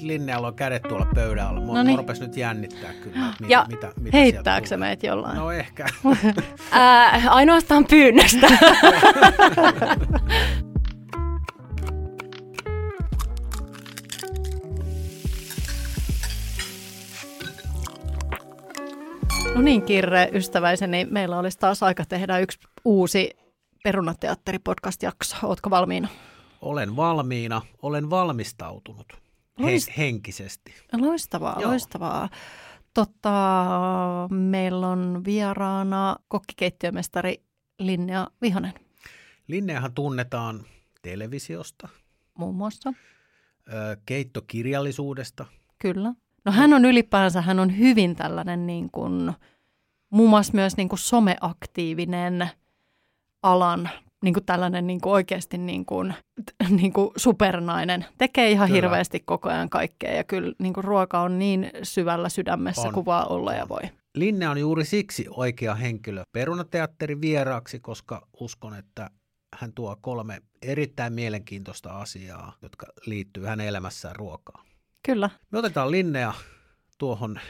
Linnealla on kädet tuolla pöydällä. Mua, Noniin. rupesi nyt jännittää kyllä, mitä, Ja mitä, mitä Heittääkö meitä jollain? No ehkä. Ää, ainoastaan pyynnöstä. No niin, Kirre, ystäväiseni, meillä olisi taas aika tehdä yksi uusi Perunateatteri-podcast-jakso. Ootko valmiina? Olen valmiina, olen valmistautunut He, Loist- henkisesti. Loistavaa, Joo. loistavaa. Totta, meillä on vieraana kokkikeittiömestari Linnea Vihonen Linneahan tunnetaan televisiosta, muun muassa. keittokirjallisuudesta. Kyllä. No hän on ylipäänsä, hän on hyvin tällainen niin kuin, muun muassa myös niin kuin someaktiivinen alan, niin kuin tällainen niin kuin oikeasti niin kuin, niin kuin supernainen. Tekee ihan Kyllä. hirveästi koko ajan kaikkea ja kyllä niin kuin ruoka on niin syvällä sydämessä On. kuin vaan olla ja voi. Linne on juuri siksi oikea henkilö Perunateatterin vieraaksi, koska uskon, että hän tuo kolme erittäin mielenkiintoista asiaa, jotka liittyy hänen elämässään ruokaan. Kyllä. Me otetaan Linnea tuohon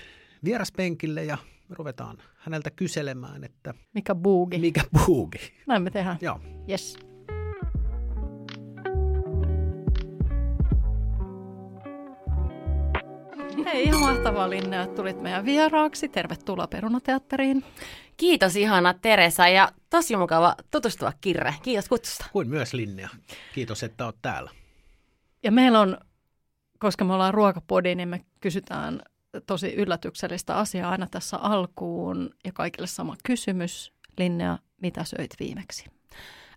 vieraspenkille ja me ruvetaan häneltä kyselemään, että Mikä buugi. mikä buugi. Näin me tehdään. Joo. Yes. Hei, ihan mahtavaa Linnea, että tulit meidän vieraaksi. Tervetuloa Perunateatteriin. Kiitos ihana Teresa ja tosi mukava tutustua Kirre. Kiitos kutsusta. Kuin myös Linnea. Kiitos, että olet täällä. Ja meillä on, koska me ollaan ruokapodi, niin me kysytään tosi yllätyksellistä asiaa aina tässä alkuun. Ja kaikille sama kysymys. Linnea, mitä söit viimeksi?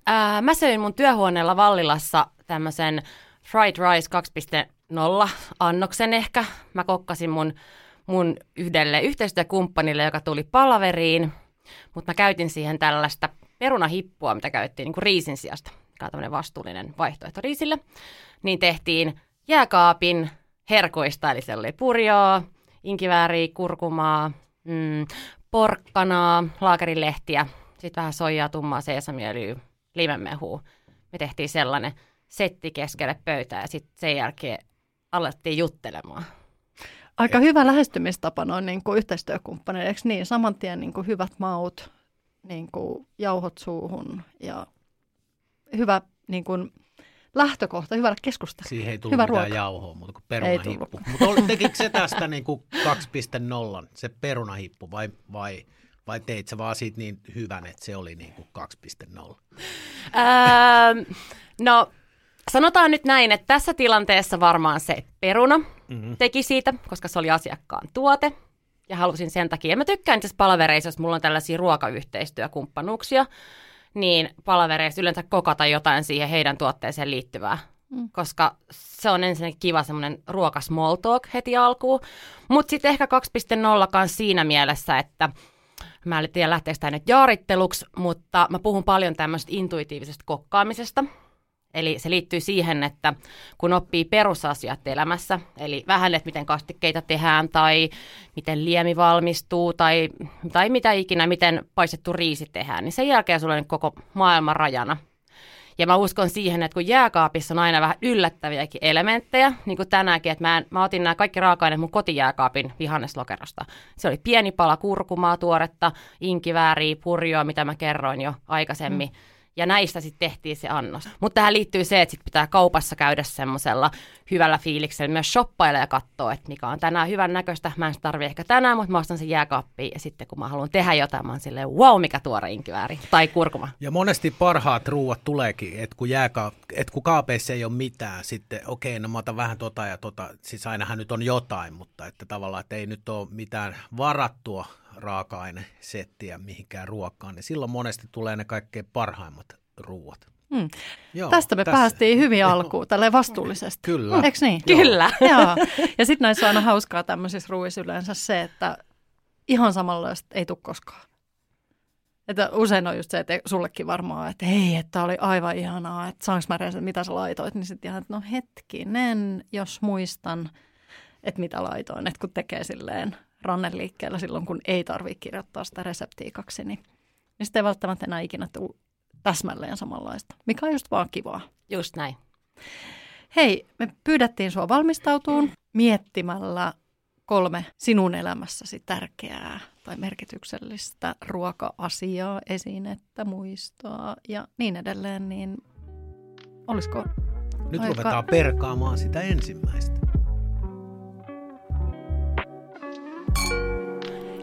Ää, mä söin mun työhuoneella Vallilassa tämmöisen Fried Rice 2.0 annoksen ehkä. Mä kokkasin mun, mun yhdelle yhteistyökumppanille, joka tuli palaveriin, mutta mä käytin siihen tällaista perunahippua, mitä käyttiin niin kuin riisin sijasta, mikä on tämmöinen vastuullinen vaihtoehto riisille. Niin tehtiin jääkaapin herkoista, eli siellä oli purjoa, inkivääriä, kurkumaa, mm, porkkanaa, laakerilehtiä, sitten vähän soijaa, tummaa seesamiöljyä, limenmehua. Me tehtiin sellainen setti keskelle pöytää ja sitten sen jälkeen alettiin juttelemaan. Aika hyvä lähestymistapa noin niin kuin yhteistyökumppaneille, eikö niin? Saman tien niin kuin hyvät maut, niin kuin jauhot suuhun ja hyvä niin kuin lähtökohta hyvälle keskustelulle. Siihen ei tullut Hyvä mitään ruoka. jauhoa, mutta kuin Ei perunahippu. Mutta tekikö se tästä niin kuin 2.0, se perunahippu, vai, vai, vai teit sä vaan siitä niin hyvän, että se oli niin kuin 2.0? Öö, no, sanotaan nyt näin, että tässä tilanteessa varmaan se peruna Mm-hmm. teki siitä, koska se oli asiakkaan tuote. Ja halusin sen takia. Ja mä tykkään itse palavereissa, jos mulla on tällaisia ruokayhteistyökumppanuuksia, niin palavereissa yleensä kokata jotain siihen heidän tuotteeseen liittyvää. Mm. Koska se on ensinnäkin kiva semmoinen ruoka small talk heti alkuun. Mutta sitten ehkä 2.0 kanssa siinä mielessä, että mä en tiedä lähteekö tämä nyt jaaritteluksi, mutta mä puhun paljon tämmöisestä intuitiivisesta kokkaamisesta. Eli se liittyy siihen, että kun oppii perusasiat elämässä, eli vähän, että miten kastikkeita tehdään tai miten liemi valmistuu tai, tai mitä ikinä, miten paistettu riisi tehdään, niin sen jälkeen sulla on koko maailman rajana. Ja mä uskon siihen, että kun jääkaapissa on aina vähän yllättäviäkin elementtejä, niin kuin tänäänkin, että mä, en, mä otin nämä kaikki raaka-aineet mun kotijääkaapin vihanneslokerosta. Se oli pieni pala kurkumaa, tuoretta, inkivääriä, purjoa, mitä mä kerroin jo aikaisemmin. Mm. Ja näistä sitten tehtiin se annos. Mutta tähän liittyy se, että sit pitää kaupassa käydä semmoisella hyvällä fiiliksellä myös shoppailla ja katsoa, että mikä on tänään hyvän näköistä. Mä en tarvi ehkä tänään, mutta mä ostan sen jääkaappiin. Ja sitten kun mä haluan tehdä jotain, mä oon silleen, wow, mikä tuore inkivääri. Tai kurkuma. Ja monesti parhaat ruuat tuleekin, että kun, jääka, että kun kaapeissa ei ole mitään, sitten okei, no mä otan vähän tota ja tota, siis ainahan nyt on jotain, mutta että tavallaan, että ei nyt ole mitään varattua raaka-ainesettiä mihinkään ruokaan, niin silloin monesti tulee ne kaikkein parhaimmat ruuat. Hmm. Joo, Tästä me tässä- päästiin hyvin alkuun, tälleen vastuullisesti. Kyllä. Eikö niin? Joo. Kyllä. Joo. Ja sitten näissä on aina hauskaa tämmöisissä ruuissa yleensä se, että ihan samanlaista ei tule koskaan. Että usein on just se, että sullekin varmaan, että hei, että oli aivan ihanaa, että saanko mä reisata, mitä sä laitoit, niin sitten ihan, että no hetkinen, jos muistan, että mitä laitoin, että kun tekee silleen ranneliikkeellä silloin, kun ei tarvitse kirjoittaa sitä reseptiikaksi, niin, niin sitten ei välttämättä enää ikinä tule täsmälleen samanlaista, mikä on just vaan kivaa. Just näin. Hei, me pyydettiin sua valmistautuun miettimällä kolme sinun elämässäsi tärkeää tai merkityksellistä ruoka-asiaa, esinettä, muistoa ja niin edelleen, niin olisiko Nyt aika... ruvetaan perkaamaan sitä ensimmäistä.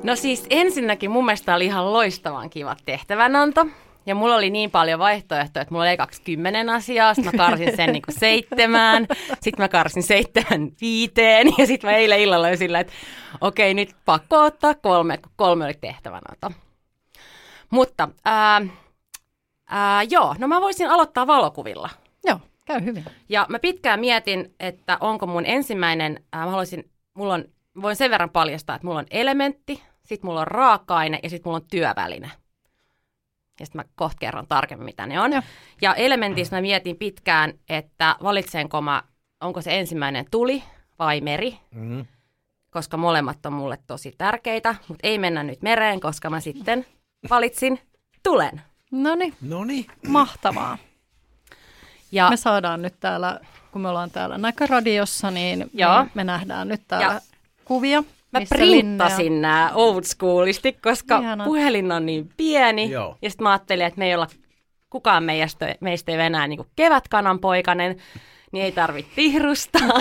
No siis ensinnäkin mun mielestä oli ihan loistavan kiva tehtävänanto. Ja mulla oli niin paljon vaihtoehtoja, että mulla oli ekaksi kymmenen asiaa, sitten mä karsin sen niin seitsemään, sitten mä karsin seitsemän viiteen, ja sitten mä eilen illalla olin sillä, että okei, nyt pakko ottaa kolme, kun kolme oli tehtävänanto. Mutta ää, ää, joo, no mä voisin aloittaa valokuvilla. Joo, käy hyvin. Ja mä pitkään mietin, että onko mun ensimmäinen, ää, mä haluaisin, mulla on, voin sen verran paljastaa, että mulla on elementti, sitten mulla on raaka-aine ja sitten mulla on työväline. Ja sitten mä kohta kerron tarkemmin, mitä ne on. Joo. Ja elementissä mä mietin pitkään, että valitsenko mä, onko se ensimmäinen tuli vai meri, Mm. koska molemmat on mulle tosi tärkeitä, mutta ei mennä nyt mereen, koska mä sitten valitsin tulen. No niin, No niin. mahtavaa. Ja Me saadaan nyt täällä, kun me ollaan täällä näköradiossa, niin Joo. me, me nähdään nyt täällä Ja kuvia. Mä missä printtasin nämä old schoolisti, koska Ihanat. puhelin on niin pieni. Joo. Ja sitten mä ajattelin, että me ei olla, kukaan meistä, meistä ei ole enää niin kevätkananpoikainen, niin ei tarvitse tihrustaa.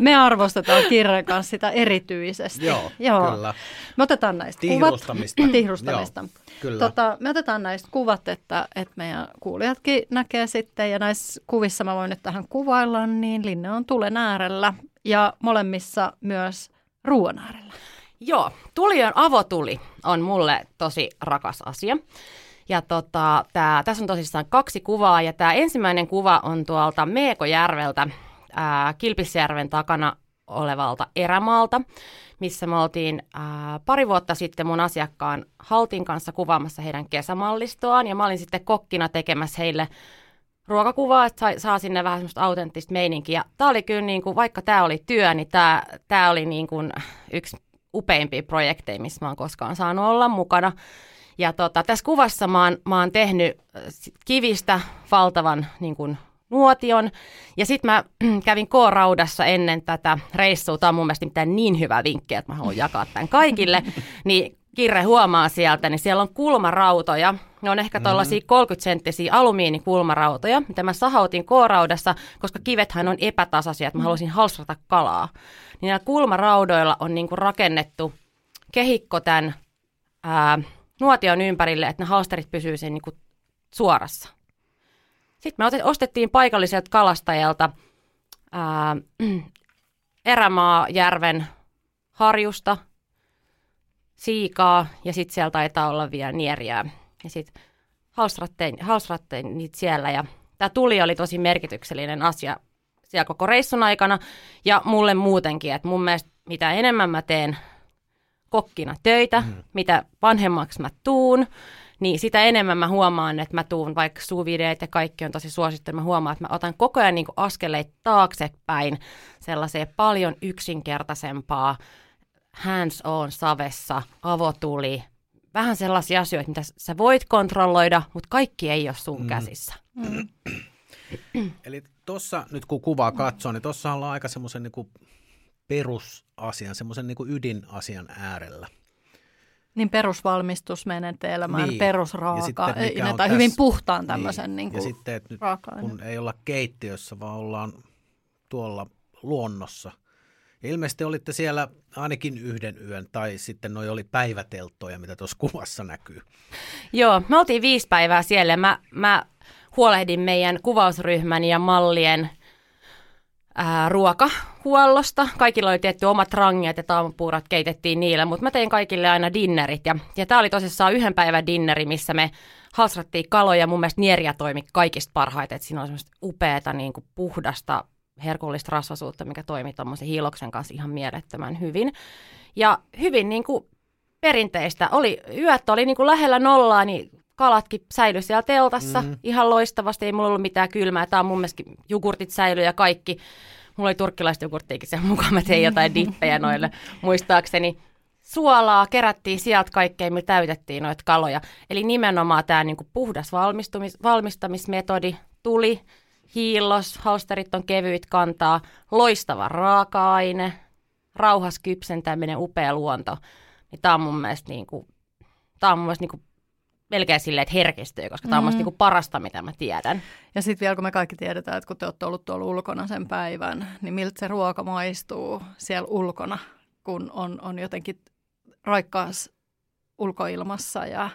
Me arvostetaan Kirren kanssa sitä erityisesti. Joo, Joo. kyllä. Me otetaan näistä Tihrustamista. kuvat. Tihrustamista. Joo, kyllä. Tota, me otetaan näistä kuvat, että, että meidän kuulijatkin näkee sitten. Ja näissä kuvissa mä voin nyt tähän kuvailla, niin Linne on tulen äärellä ja molemmissa myös ruoan äärellä. Joo, tuli on avotuli on mulle tosi rakas asia. Ja tota, tää, tässä on tosissaan kaksi kuvaa ja tämä ensimmäinen kuva on tuolta Meekojärveltä, ää, Kilpisjärven takana olevalta erämaalta, missä me oltiin ää, pari vuotta sitten mun asiakkaan Haltin kanssa kuvaamassa heidän kesämallistoaan ja mä olin sitten kokkina tekemässä heille ruokakuvaa, että saa, saa sinne vähän semmoista autenttista meininkiä. Tämä oli kyllä, niin kuin, vaikka tämä oli työ, niin tämä, tämä oli niin kuin yksi upeimpia projekteja, missä mä oon koskaan saanut olla mukana. Ja tota, tässä kuvassa mä oon, mä oon tehnyt äh, kivistä valtavan niin kuin, nuotion. Ja sitten mä kävin K-raudassa ennen tätä reissua. Tämä on mun mielestä mitään niin hyvä vinkki, että mä haluan jakaa tämän kaikille. niin Kirre huomaa sieltä, niin siellä on kulmarautoja. Ne on ehkä tuollaisia 30-senttisiä alumiinikulmarautoja, mitä mä sahautin K-raudassa, koska kivethän on epätasaisia, että mä haluaisin halsrata kalaa. Niin näillä kulmaraudoilla on niinku rakennettu kehikko tämän ää, nuotion ympärille, että ne halsterit pysyy sen niinku suorassa. Sitten me ostettiin paikalliselta kalastajalta ää, Erämaajärven harjusta siikaa ja sitten siellä taitaa olla vielä nieriää. Ja sitten halsrattein, halsrattein niitä siellä ja tämä tuli oli tosi merkityksellinen asia siellä koko reissun aikana ja mulle muutenkin, että mun mielestä mitä enemmän mä teen kokkina töitä, mm. mitä vanhemmaksi mä tuun, niin sitä enemmän mä huomaan, että mä tuun vaikka suvideet ja kaikki on tosi suosittu, mä huomaan, että mä otan koko ajan niin askeleita taaksepäin sellaiseen paljon yksinkertaisempaa hands on savessa, avotuli, vähän sellaisia asioita, mitä sä voit kontrolloida, mutta kaikki ei ole sun mm. käsissä. Mm. Eli tuossa nyt kun kuvaa katsoo, niin tuossa ollaan aika semmoisen niin perusasian, semmoisen niin ydinasian äärellä. Niin perusvalmistusmenetelmän, Niin. niin. perusraaka, Ja tai tässä- hyvin puhtaan tämmöisen niin. ja kuin, sitten, että nyt raaka-aine. kun ei olla keittiössä, vaan ollaan tuolla luonnossa. Ilmeisesti olitte siellä ainakin yhden yön, tai sitten noi oli päivätelttoja, mitä tuossa kuvassa näkyy. Joo, me oltiin viisi päivää siellä mä, mä huolehdin meidän kuvausryhmän ja mallien ää, ruokahuollosta. Kaikilla oli tietty omat ranget ja taamupuurat keitettiin niillä, mutta mä tein kaikille aina dinnerit. Ja, ja tämä oli tosissaan yhden päivän dinneri, missä me halsrattiin kaloja. Mun mielestä nieriä toimi kaikista parhaiten, että siinä oli semmoista upeata niin kuin puhdasta herkullista rasvasuutta, mikä toimi tuommoisen hiiloksen kanssa ihan mielettömän hyvin. Ja hyvin niin kuin perinteistä. Oli, yöt oli niin kuin lähellä nollaa, niin kalatkin säilyi siellä teltassa mm. ihan loistavasti. Ei mulla ollut mitään kylmää. Tämä on mun mielestä jogurtit säilyi ja kaikki. Mulla oli turkkilaista jogurttiikin sen mukaan. Mä tein jotain dippejä noille muistaakseni. Suolaa kerättiin sieltä kaikkea, millä täytettiin noita kaloja. Eli nimenomaan tämä niinku puhdas valmistumis, valmistamismetodi tuli. Hiillos, halsterit on kevyit kantaa, loistava raaka-aine, rauhas kypsentäminen, upea luonto. Niin tämä on mun mielestä, niin kuin, tää on mun mielestä niin kuin melkein silleen, että herkistyy, koska tämä on mm. niin parasta, mitä mä tiedän. Ja sitten vielä, kun me kaikki tiedetään, että kun te olette ollut tuolla ulkona sen päivän, niin miltä se ruoka maistuu siellä ulkona, kun on, on jotenkin raikkaas ulkoilmassa ja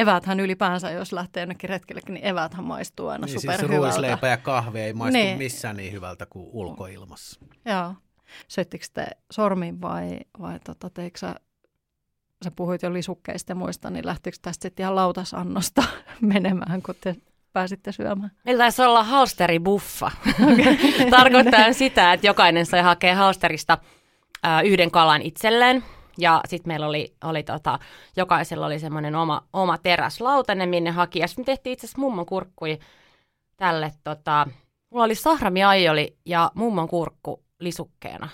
eväthän ylipäänsä, jos lähtee jonnekin retkellekin, niin eväthän maistuu aina niin, superhyvältä. Siis ruisleipä ja kahvi ei maistu niin. missään niin hyvältä kuin ulkoilmassa. Joo. Söittekö te sormin vai, vai tota, teikö sä, sä puhuit jo lisukkeista ja muista, niin lähtikö tästä sitten ihan lautasannosta menemään, kun te pääsitte syömään? Meillä taisi olla halsteribuffa. Okay. Tarkoittaa sitä, että jokainen sai hakea halsterista äh, yhden kalan itselleen. Ja sitten meillä oli, oli tota, jokaisella oli semmoinen oma, oma teräslautanen, minne haki. Ja sitten tehtiin itse asiassa mummon kurkkui tälle, tota, mulla oli sahrami aioli ja mummon kurkku lisukkeena.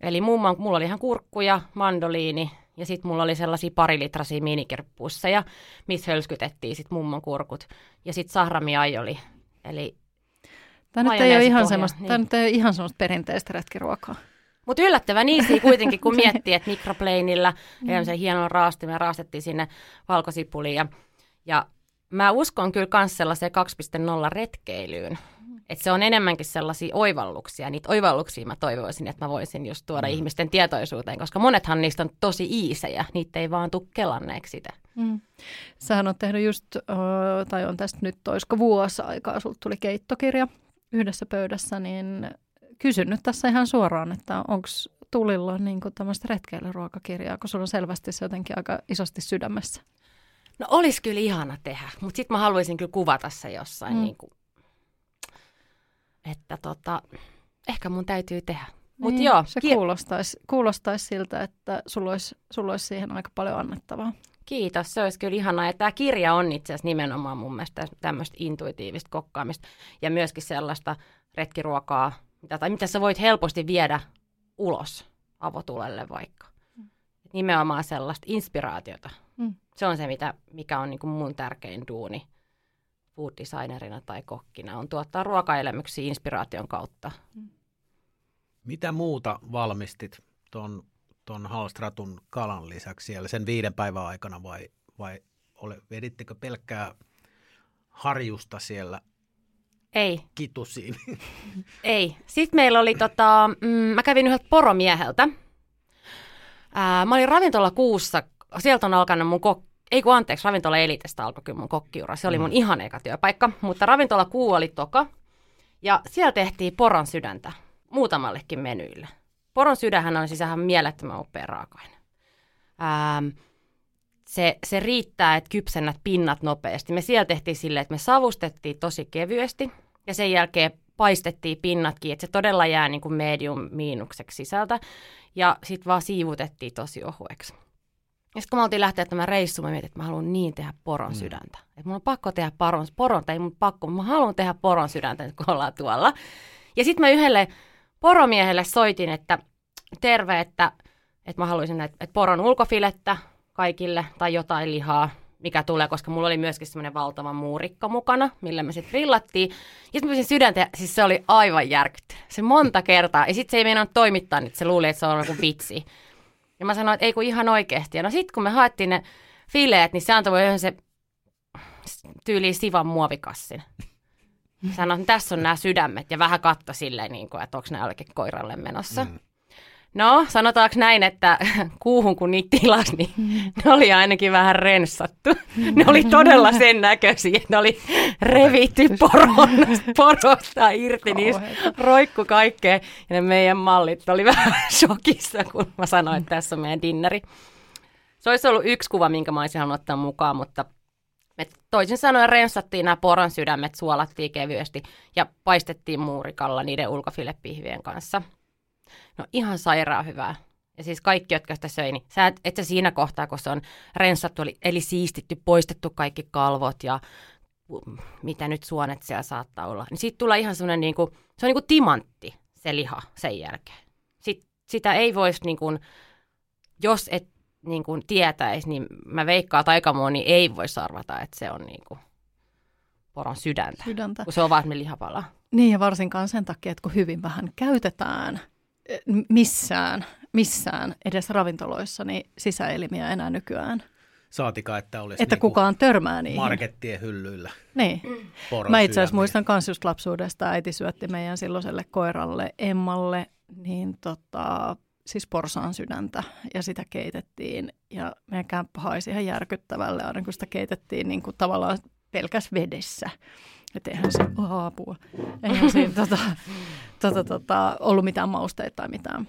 Eli mummon, mulla oli ihan kurkkuja, mandoliini ja sitten mulla oli sellaisia parilitraisia minikirppusseja, missä hölskytettiin sitten mummon kurkut. Ja sitten sahrami aioli. Eli Tämä nyt ei ole ihan semmoista, niin. tämä nyt ei ole ihan semmoista perinteistä retkiruokaa. Mutta yllättävän easy kuitenkin, kun miettii, että mikropleinillä ja se hienolla raastimen raastettiin sinne valkosipuliin. Ja, ja mä uskon kyllä myös sellaiseen 2.0 retkeilyyn. Että se on enemmänkin sellaisia oivalluksia. Niitä oivalluksia mä toivoisin, että mä voisin just tuoda mm. ihmisten tietoisuuteen, koska monethan niistä on tosi iisejä. Niitä ei vaan tule kelanneeksi sitä. Mm. Sähän on tehnyt just, tai on tästä nyt toisko vuosi aikaa, sulta tuli keittokirja yhdessä pöydässä, niin kysyn nyt tässä ihan suoraan, että onko Tulilla niin tämmöistä retkeilyruokakirjaa, kun sulla on selvästi se jotenkin aika isosti sydämessä? No olisi kyllä ihana tehdä, mutta sitten mä haluaisin kyllä kuvata se jossain, mm. niin kuin, että tota, ehkä mun täytyy tehdä. Mut niin, joo, se kir- kuulostaisi, kuulostaisi siltä, että sulla olisi, sulla olisi siihen aika paljon annettavaa. Kiitos, se olisi kyllä ihanaa. Ja tämä kirja on itse asiassa nimenomaan mun mielestä tämmöistä intuitiivista kokkaamista ja myöskin sellaista retkiruokaa, mitä, tai mitä sä voit helposti viedä ulos avotulelle vaikka. Mm. Nimenomaan sellaista inspiraatiota. Mm. Se on se, mitä, mikä on niin kuin mun tärkein duuni food designerina tai kokkina, on tuottaa ruokaelämyksiä inspiraation kautta. Mm. Mitä muuta valmistit tuon ton Halstratun kalan lisäksi siellä sen viiden päivän aikana vai, vai ole, vedittekö pelkkää harjusta siellä ei. Kitusiin. Ei. Sitten meillä oli, tota, mm, mä kävin yhdeltä poromieheltä. Ää, mä olin ravintola kuussa, sieltä on alkanut mun kok... Ei kun anteeksi, ravintola elitestä alkoi kyllä mun kokkiura. Se oli mun mm. ihan eka työpaikka, mutta ravintola kuu oli toka. Ja siellä tehtiin poron sydäntä muutamallekin menyille. Poron sydänhän on siis ihan mielettömän upea raaka-aine. Ähm, se, se riittää, että kypsennät pinnat nopeasti. Me siellä tehtiin silleen, että me savustettiin tosi kevyesti – ja sen jälkeen paistettiin pinnatkin, että se todella jää niin kuin medium miinukseksi sisältä. Ja sitten vaan siivutettiin tosi ohueksi. Ja sitten kun mä oltiin lähteä tämän reissuun, mä mietin, että mä haluan niin tehdä poron mm. sydäntä. Että mun on pakko tehdä poron, poron tai ei mun pakko, mä haluan tehdä poron sydäntä, kun ollaan tuolla. Ja sitten mä yhdelle poromiehelle soitin, että terve, että, että mä haluaisin että, että poron ulkofilettä kaikille tai jotain lihaa mikä tulee, koska mulla oli myöskin semmoinen valtava muurikka mukana, millä me sitten grillattiin. Ja sitten mä sydäntä, siis se oli aivan järkytty. Se monta kertaa. Ja sitten se ei meinannut toimittaa, niin se luuli, että se on joku vitsi. Ja mä sanoin, että ei kun ihan oikeasti. Ja no sitten kun me haettiin ne fileet, niin se antoi yhden se tyyliin sivan muovikassin. Sanoin, että tässä on nämä sydämet ja vähän katto silleen, niin kuin, että onko ne jollekin koiralle menossa. Mm. No, sanotaanko näin, että kuuhun kun niitä tilasi, niin ne oli ainakin vähän renssattu. Ne oli todella sen näköisiä, että ne oli revitty poron, porosta irti, niin roikku kaikkea. Ja ne meidän mallit oli vähän shokissa, kun mä sanoin, että tässä on meidän dinneri. Se olisi ollut yksi kuva, minkä mä olisin halunnut ottaa mukaan, mutta me toisin sanoen renssattiin nämä poron sydämet, suolattiin kevyesti ja paistettiin muurikalla niiden ulkofilepihvien kanssa – No ihan sairaan hyvää. Ja siis kaikki, jotka sitä söi, niin sä et, et sä siinä kohtaa, kun se on rensattu, eli, eli siistitty, poistettu kaikki kalvot ja mitä nyt suonet siellä saattaa olla, niin siitä tulee ihan semmoinen, niin kuin, se on niin kuin timantti se liha sen jälkeen. Sit, sitä ei voisi, niin kuin, jos et niin kuin tietäisi, niin mä veikkaan, että aika moni ei voi arvata, että se on niin kuin poron sydäntä, Sydäntä. kun se on vaan lihapala. Niin ja varsinkaan sen takia, että kun hyvin vähän käytetään missään, missään edes ravintoloissa, niin sisäelimiä enää nykyään. Saatika, että olisi Että niinku kukaan törmää niihin. markettien hyllyillä Niin. poron Mä itse asiassa muistan myös just lapsuudesta, äiti syötti meidän silloiselle koiralle Emmalle, niin tota, siis porsaan sydäntä ja sitä keitettiin ja meidän kämppä haisi ihan järkyttävälle aina kun sitä keitettiin niin kuin tavallaan pelkäs vedessä. Että eihän se, oh, apua, eihän siinä tota, tota, tota, ollut mitään mausteita tai mitään.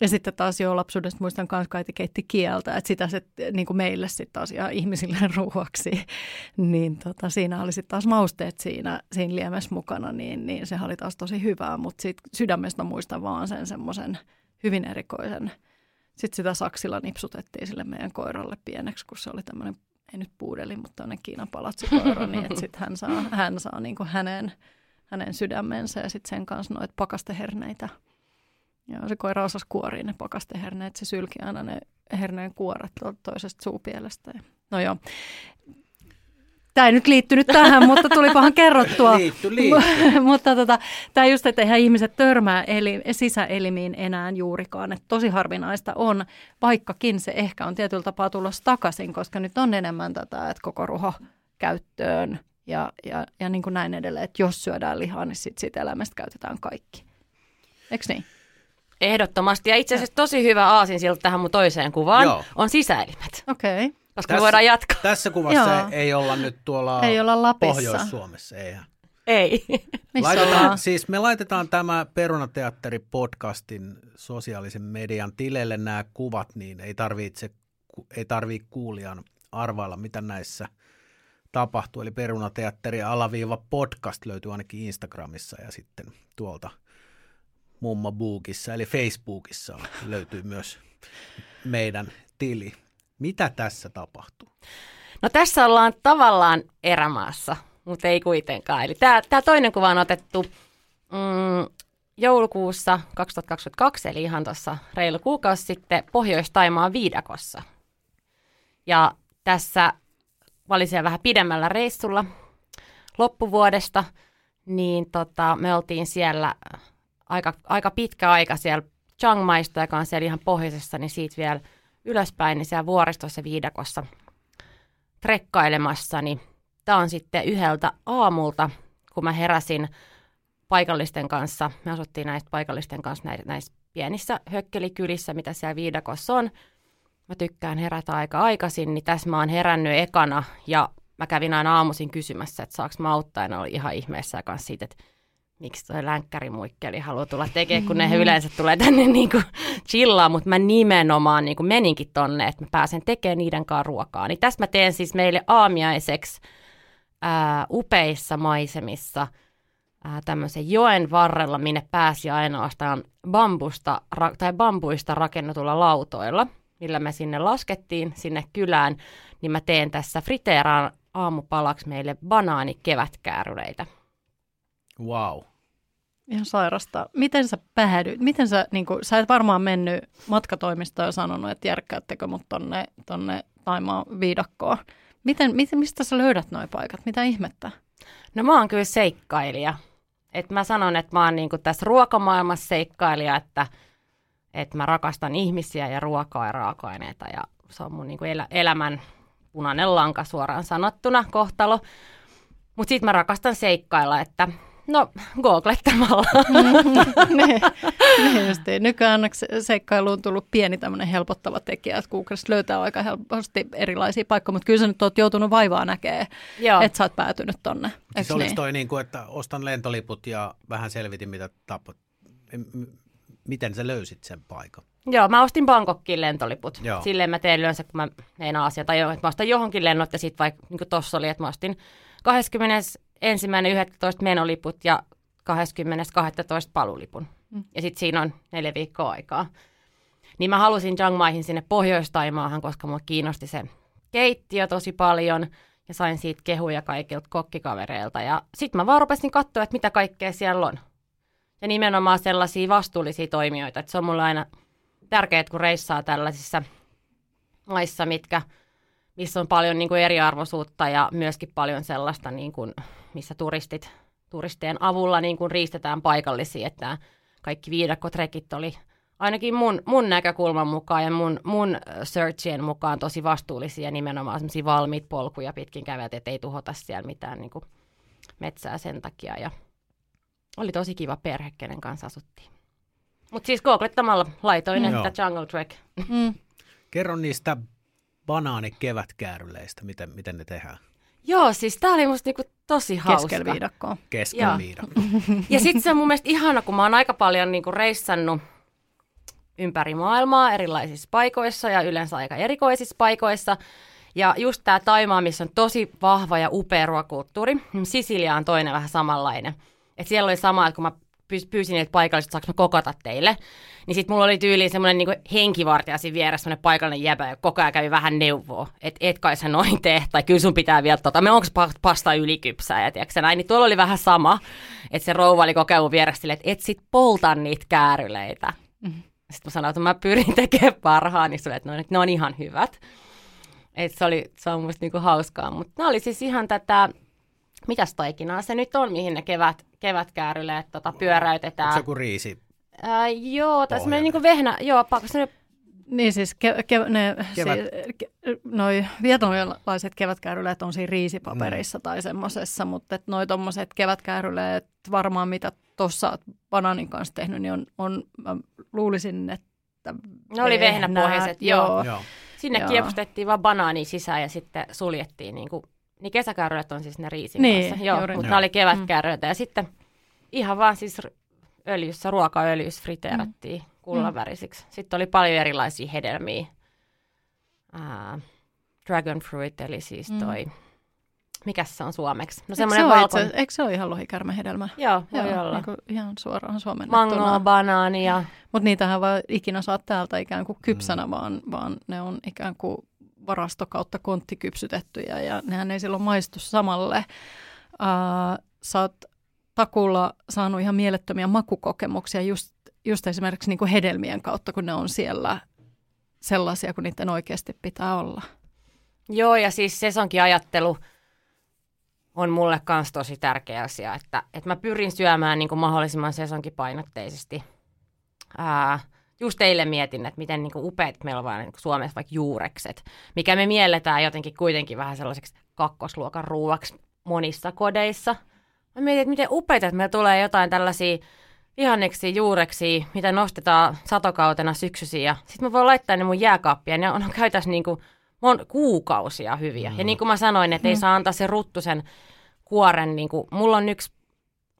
Ja sitten taas jo lapsuudesta muistan kun äiti keitti kieltä, että sitä se niin kuin meille sitten taas ihan ihmisille ruuaksi, niin tota, siinä oli sitten taas mausteet siinä, siinä liemessä mukana, niin, niin se oli taas tosi hyvää, mutta siitä sydämestä muistan vaan sen semmoisen hyvin erikoisen. Sitten sitä saksilla nipsutettiin sille meidän koiralle pieneksi, kun se oli tämmöinen, ei nyt puudeli, mutta tämmöinen Kiinan palatsikoira, niin että sitten hän saa, hän saa niin kuin hänen, hänen sydämensä ja sitten sen kanssa noita pakasteherneitä. Ja se koira osasi kuoria ne pakasteherneet, se sylki aina ne herneen kuoret toisesta suupielestä. No joo. Tämä ei nyt liittynyt tähän, mutta tulipahan kerrottua. Liitty, liitty. mutta tota, tämä just, että eihän ihmiset törmää eli, sisäelimiin enää juurikaan. Et tosi harvinaista on, vaikkakin se ehkä on tietyllä tapaa tulossa takaisin, koska nyt on enemmän tätä, että koko ruho käyttöön ja, ja, ja niin kuin näin edelleen. Että jos syödään lihaa, niin sit siitä elämästä käytetään kaikki. Eikö niin? Ehdottomasti. Ja itse asiassa tosi hyvä aasin siltä tähän mun toiseen kuvaan Joo. on sisäelimet. Okei. Okay. Koska me voidaan jatkaa. Tässä kuvassa Joo. ei olla nyt tuolla Ei olla Lapissa. Pohjois-Suomessa. Eihän. Ei. Missä Laitetaan, siis me laitetaan tämä Perunateatteri-podcastin sosiaalisen median tileille nämä kuvat, niin ei tarvitse, ei tarvii kuulijan arvailla, mitä näissä tapahtuu. Eli Perunateatteri alaviiva podcast löytyy ainakin Instagramissa ja sitten tuolta Mumma Bookissa, eli Facebookissa löytyy myös meidän tili. Mitä tässä tapahtuu? No tässä ollaan tavallaan erämaassa, mutta ei kuitenkaan. Eli tämä, tämä toinen kuva on otettu mm, joulukuussa 2022, eli ihan tuossa reilu kuukausi sitten Pohjois-Taimaan viidakossa. Ja tässä valitsen vähän pidemmällä reissulla loppuvuodesta, niin tota, me oltiin siellä aika, aika pitkä aika siellä Chiang Maista, joka on siellä ihan pohjoisessa, niin siitä vielä ylöspäin, niin siellä vuoristossa viidakossa trekkailemassa, niin tämä on sitten yhdeltä aamulta, kun mä heräsin paikallisten kanssa, me asuttiin näistä paikallisten kanssa näissä, näissä pienissä hökkelikylissä, mitä siellä viidakossa on. Mä tykkään herätä aika aikaisin, niin tässä mä oon herännyt ekana ja mä kävin aina aamuisin kysymässä, että saaks mä auttaa, ja ne oli ihan ihmeessä kanssa siitä, että miksi toi länkkärimuikkeli haluaa tulla tekemään, kun ne yleensä tulee tänne niin kuin chillaan, mutta mä nimenomaan niin kuin meninkin tonne, että mä pääsen tekemään niiden kanssa ruokaa. Niin tästä mä teen siis meille aamiaiseksi ää, upeissa maisemissa ää, tämmöisen joen varrella, minne pääsi ainoastaan bambusta, ra- tai bambuista rakennetulla lautoilla, millä me sinne laskettiin sinne kylään, niin mä teen tässä friteeraan aamupalaksi meille banaanikevätkääryleitä. Wow. Ihan sairasta. Miten sä päädyit? Miten sä, niin kun, sä et varmaan mennyt matkatoimistoon ja sanonut, että järkkäättekö mut tonne, tonne Taimaan viidakkoon. Miten, miten, mistä sä löydät nuo paikat? Mitä ihmettä? No mä oon kyllä seikkailija. Et mä sanon, että mä oon niinku tässä ruokamaailmassa seikkailija, että, että mä rakastan ihmisiä ja ruokaa ja raaka-aineita ja se on mun niinku elä, elämän punainen lanka suoraan sanottuna kohtalo. Mutta sitten mä rakastan seikkailla, että no googlettamalla. niin, niin justiin. Nykyään seikkailuun on tullut pieni tämmöinen helpottava tekijä, että Googlesta löytää aika helposti erilaisia paikkoja, mutta kyllä sä nyt oot joutunut vaivaa näkee, Joo. että sä oot päätynyt tonne. Siis oliko niin? toi niin kuin, että ostan lentoliput ja vähän selvitin, mitä m- Miten sä löysit sen paikan? Joo, mä ostin Bangkokkiin lentoliput. Joo. Silleen mä teen yleensä, kun mä meinaan asiaa, tai että mä ostan johonkin lennot, ja sitten vaikka niin kuin tossa oli, että mä ostin 21.11. menoliput ja 20.12. palulipun. Mm. Ja sitten siinä on neljä viikkoa aikaa. Niin mä halusin Chiang Maihin sinne Pohjois-Taimaahan, koska mua kiinnosti se keittiö tosi paljon, ja sain siitä kehuja kaikilta kokkikavereilta. Ja sitten mä vaan rupesin katsoa, että mitä kaikkea siellä on. Ja nimenomaan sellaisia vastuullisia toimijoita, että se on mulle aina tärkeää, kun reissaa tällaisissa maissa, mitkä, missä on paljon niin kuin eriarvoisuutta ja myöskin paljon sellaista niin kuin missä turistit, turistien avulla niin kuin riistetään paikallisia, että kaikki viidakkotrekit oli ainakin mun, mun näkökulman mukaan ja mun, mun searchien mukaan tosi vastuullisia nimenomaan semmoisia valmiit polkuja pitkin kävät, että ei tuhota siellä mitään niin kuin metsää sen takia. Ja oli tosi kiva perhe, kenen kanssa asuttiin. Mutta siis googlettamalla laitoin, mm. että Jungle Trek. Mm. Kerro niistä banaanikevätkääryleistä, miten, miten ne tehdään. Joo, siis tää oli musta niinku tosi hauska. Keskellä viidakkoa. Keskellä viidakkoa. ja sitten se on mun mielestä ihana, kun mä oon aika paljon niinku reissannut ympäri maailmaa erilaisissa paikoissa ja yleensä aika erikoisissa paikoissa. Ja just tämä Taimaa, missä on tosi vahva ja upea ruokakulttuuri, niin Sisilia on toinen vähän samanlainen. Et siellä oli sama, että kun mä pyysin niitä paikalliset, saanko mä kokata teille. Niin sitten mulla oli tyyliin semmoinen niin henkivartija siinä vieressä, semmoinen paikallinen jäbä, ja koko ajan kävi vähän neuvoa, että et kai sä noin tee, tai kyllä sun pitää vielä tota, me onko pasta ylikypsää, ja tiedätkö, näin, niin tuolla oli vähän sama, että se rouva oli koko ajan vieressä että et sit polta niitä kääryleitä. Mm-hmm. Sitten mä sanoin, että mä pyrin tekemään parhaan, niin että no, ne on ihan hyvät. Et se, oli, se on musta niinku hauskaa, mutta ne oli siis ihan tätä, mitäs taikinaa se nyt on, mihin ne kevät, kevätkääryleet tota, pyöräytetään. Onko se joku riisi? Ää, joo, tai semmoinen niin vehnä, joo, pakko niin siis ke, ke, ne, Kevät. si, ke, noi vietnamilaiset kevätkääryleet on siinä riisipaperissa mm. tai semmoisessa, mutta noi tommoset kevätkääryleet varmaan mitä tuossa banaanin kanssa tehnyt, niin on, on mä luulisin, että Ne oli vehnäpohjaiset, joo. joo. Sinne joo. kiepustettiin vaan banaani sisään ja sitten suljettiin niin kuin, niin kesäkääryleet on siis ne riisin niin, kanssa, joo, mutta ne oli kevätkääryleitä mm. ja sitten ihan vaan siis öljyssä, ruokaöljyssä friteerattiin. Mm kullanvärisiksi. Sitten oli paljon erilaisia hedelmiä. Uh, dragon fruit, eli siis mm. toi, mm. mikä se on suomeksi? No semmoinen valkon... Itse, eikö se ole ihan lohikärmehedelmä? Joo, voi Joo, olla. Niin ihan suoraan suomennettuna. Mangoa, banaania. Mutta niitähän vaan ikinä saa täältä ikään kuin kypsänä, mm. vaan, vaan ne on ikään kuin varasto kautta kontti kypsytettyjä ja nehän ei silloin maistu samalle. Uh, sä oot takulla saanut ihan mielettömiä makukokemuksia just just esimerkiksi niin kuin hedelmien kautta, kun ne on siellä sellaisia kuin niiden oikeasti pitää olla. Joo, ja siis sesonkin ajattelu on mulle myös tosi tärkeä asia, että, että mä pyrin syömään niin kuin mahdollisimman sesonkipainotteisesti. Ää, just teille mietin, että miten niin kuin upeat meillä on niin Suomessa vaikka juurekset, mikä me mielletään jotenkin kuitenkin vähän sellaiseksi kakkosluokan ruuaksi monissa kodeissa. Mä mietin, että miten upeita, että meillä tulee jotain tällaisia vihanneksi, juureksi, mitä nostetaan satokautena syksyisiä. Sitten mä voin laittaa ne mun jääkaappia, ne on, on käytässä niinku mon, kuukausia hyviä. Mm. Ja niin kuin mä sanoin, että ei mm. saa antaa se ruttusen kuoren, niin kuin, mulla on yksi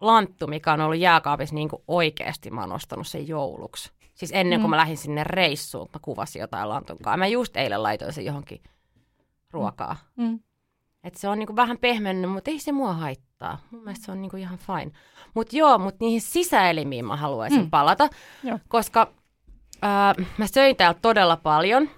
lanttu, mikä on ollut jääkaapissa niin kuin oikeasti, mä oon ostanut sen jouluksi. Siis ennen kuin mm. mä lähdin sinne reissuun, mä kuvasin jotain lantunkaa. Mä just eilen laitoin sen johonkin ruokaa. Mm. Että se on niinku vähän pehmennyt, mutta ei se mua haittaa. Mun mielestä se on niinku ihan fine. Mutta joo, mutta niihin sisäelimiin mä haluaisin mm. palata, joo. koska ää, mä söin täällä todella paljon.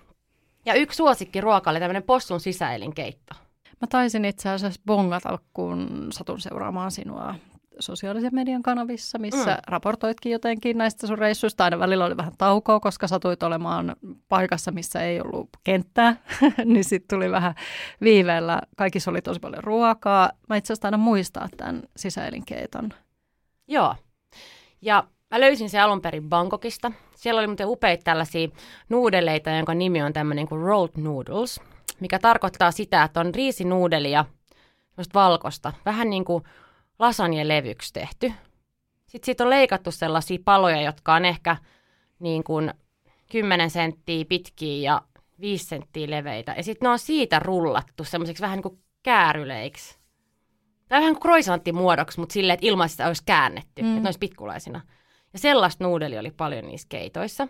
Ja yksi suosikki ruoka oli tämmöinen possun sisäelinkeitto. Mä taisin itse asiassa bongata, kun satun seuraamaan sinua sosiaalisen median kanavissa, missä mm. raportoitkin jotenkin näistä sun reissuista. Aina välillä oli vähän taukoa, koska satuit olemaan paikassa, missä ei ollut kenttää, niin sitten tuli vähän viiveellä. Kaikissa oli tosi paljon ruokaa. Mä itse asiassa aina muistaa tämän sisäelinkeiton. Joo. Ja mä löysin se alun perin Bangkokista. Siellä oli muuten upeita tällaisia nuudeleita, jonka nimi on tämmöinen kuin rolled noodles, mikä tarkoittaa sitä, että on riisinuudelia, valkosta, vähän niin kuin lasagne-levyksi tehty. Sitten siitä on leikattu sellaisia paloja, jotka on ehkä niin kuin 10 senttiä pitkiä ja 5 senttiä leveitä. Ja sitten ne on siitä rullattu semmoiseksi vähän niin kuin kääryleiksi. Tai vähän kuin croissantti-muodoksi, mutta silleen, että ilman sitä olisi käännetty, mm. että ne olisi pitkulaisina. Ja sellaista nuudeli oli paljon niissä keitoissa.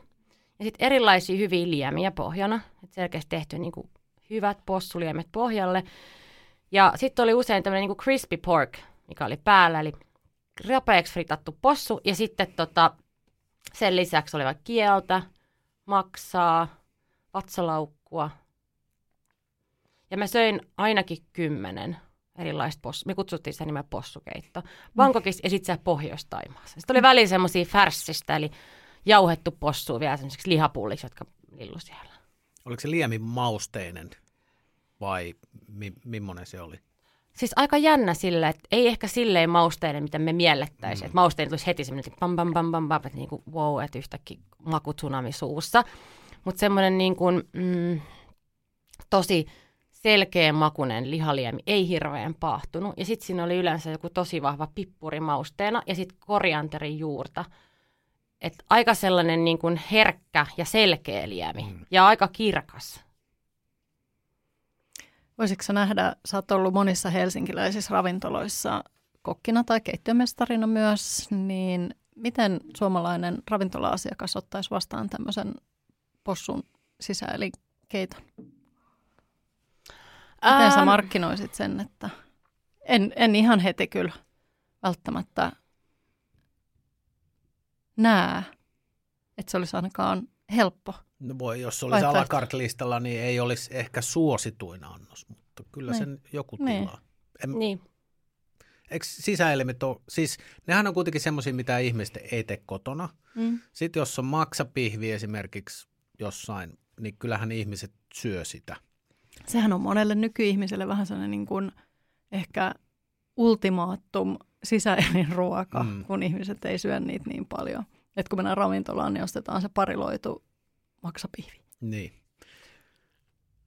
Ja sitten erilaisia hyviä liemiä pohjana. Että selkeästi tehty niin kuin hyvät possuliemet pohjalle. Ja sitten oli usein tämmöinen niin crispy pork mikä oli päällä, eli rapeaksi fritattu possu, ja sitten tota, sen lisäksi oli vaikka kieltä, maksaa, vatsalaukkua. Ja mä söin ainakin kymmenen erilaista possu. Me kutsuttiin sitä nimeä possukeitto. Bangkokissa ja sitten Pohjois-Taimaassa. Sitten oli väliin semmoisia färssistä, eli jauhettu possu vielä semmoisiksi lihapulliksi, jotka lillu siellä. Oliko se liemi mausteinen vai mi- millainen se oli? Siis aika jännä sille, että ei ehkä silleen mausteinen, mitä me miellettäisiin. Mm. Että mausteinen tulisi heti semmoinen, että pam pam pam pam pam, että niin kuin, wow, että yhtäkkiä makutsunami suussa. Mutta semmoinen niin kuin, mm, tosi selkeä makunen lihaliemi, ei hirveän paahtunut. Ja sitten siinä oli yleensä joku tosi vahva pippuri mausteena ja sitten korianterin juurta. Et aika sellainen niin kuin herkkä ja selkeä liemi mm. ja aika kirkas. Voisitko nähdä, sä oot ollut monissa helsinkiläisissä ravintoloissa kokkina tai keittiömestarina myös, niin miten suomalainen ravintola-asiakas ottaisi vastaan tämmöisen possun sisäelinkeiton? Miten sä markkinoisit sen, että en, en ihan heti kyllä välttämättä näe, että se olisi ainakaan helppo. No voi, jos olisi alakart-listalla, niin ei olisi ehkä suosituin annos, mutta kyllä niin. sen joku niin. tilaa. En, niin. Eikö sisäelimet ole, siis nehän on kuitenkin semmoisia, mitä ihmiset ei tee kotona. Mm. Sitten jos on maksapihvi esimerkiksi jossain, niin kyllähän ihmiset syö sitä. Sehän on monelle nykyihmiselle vähän sellainen niin kuin ehkä ultimaattum sisäelinruoka, mm. kun ihmiset ei syö niitä niin paljon. Että kun mennään ravintolaan, niin ostetaan se pariloitu maksapihvi. Niin.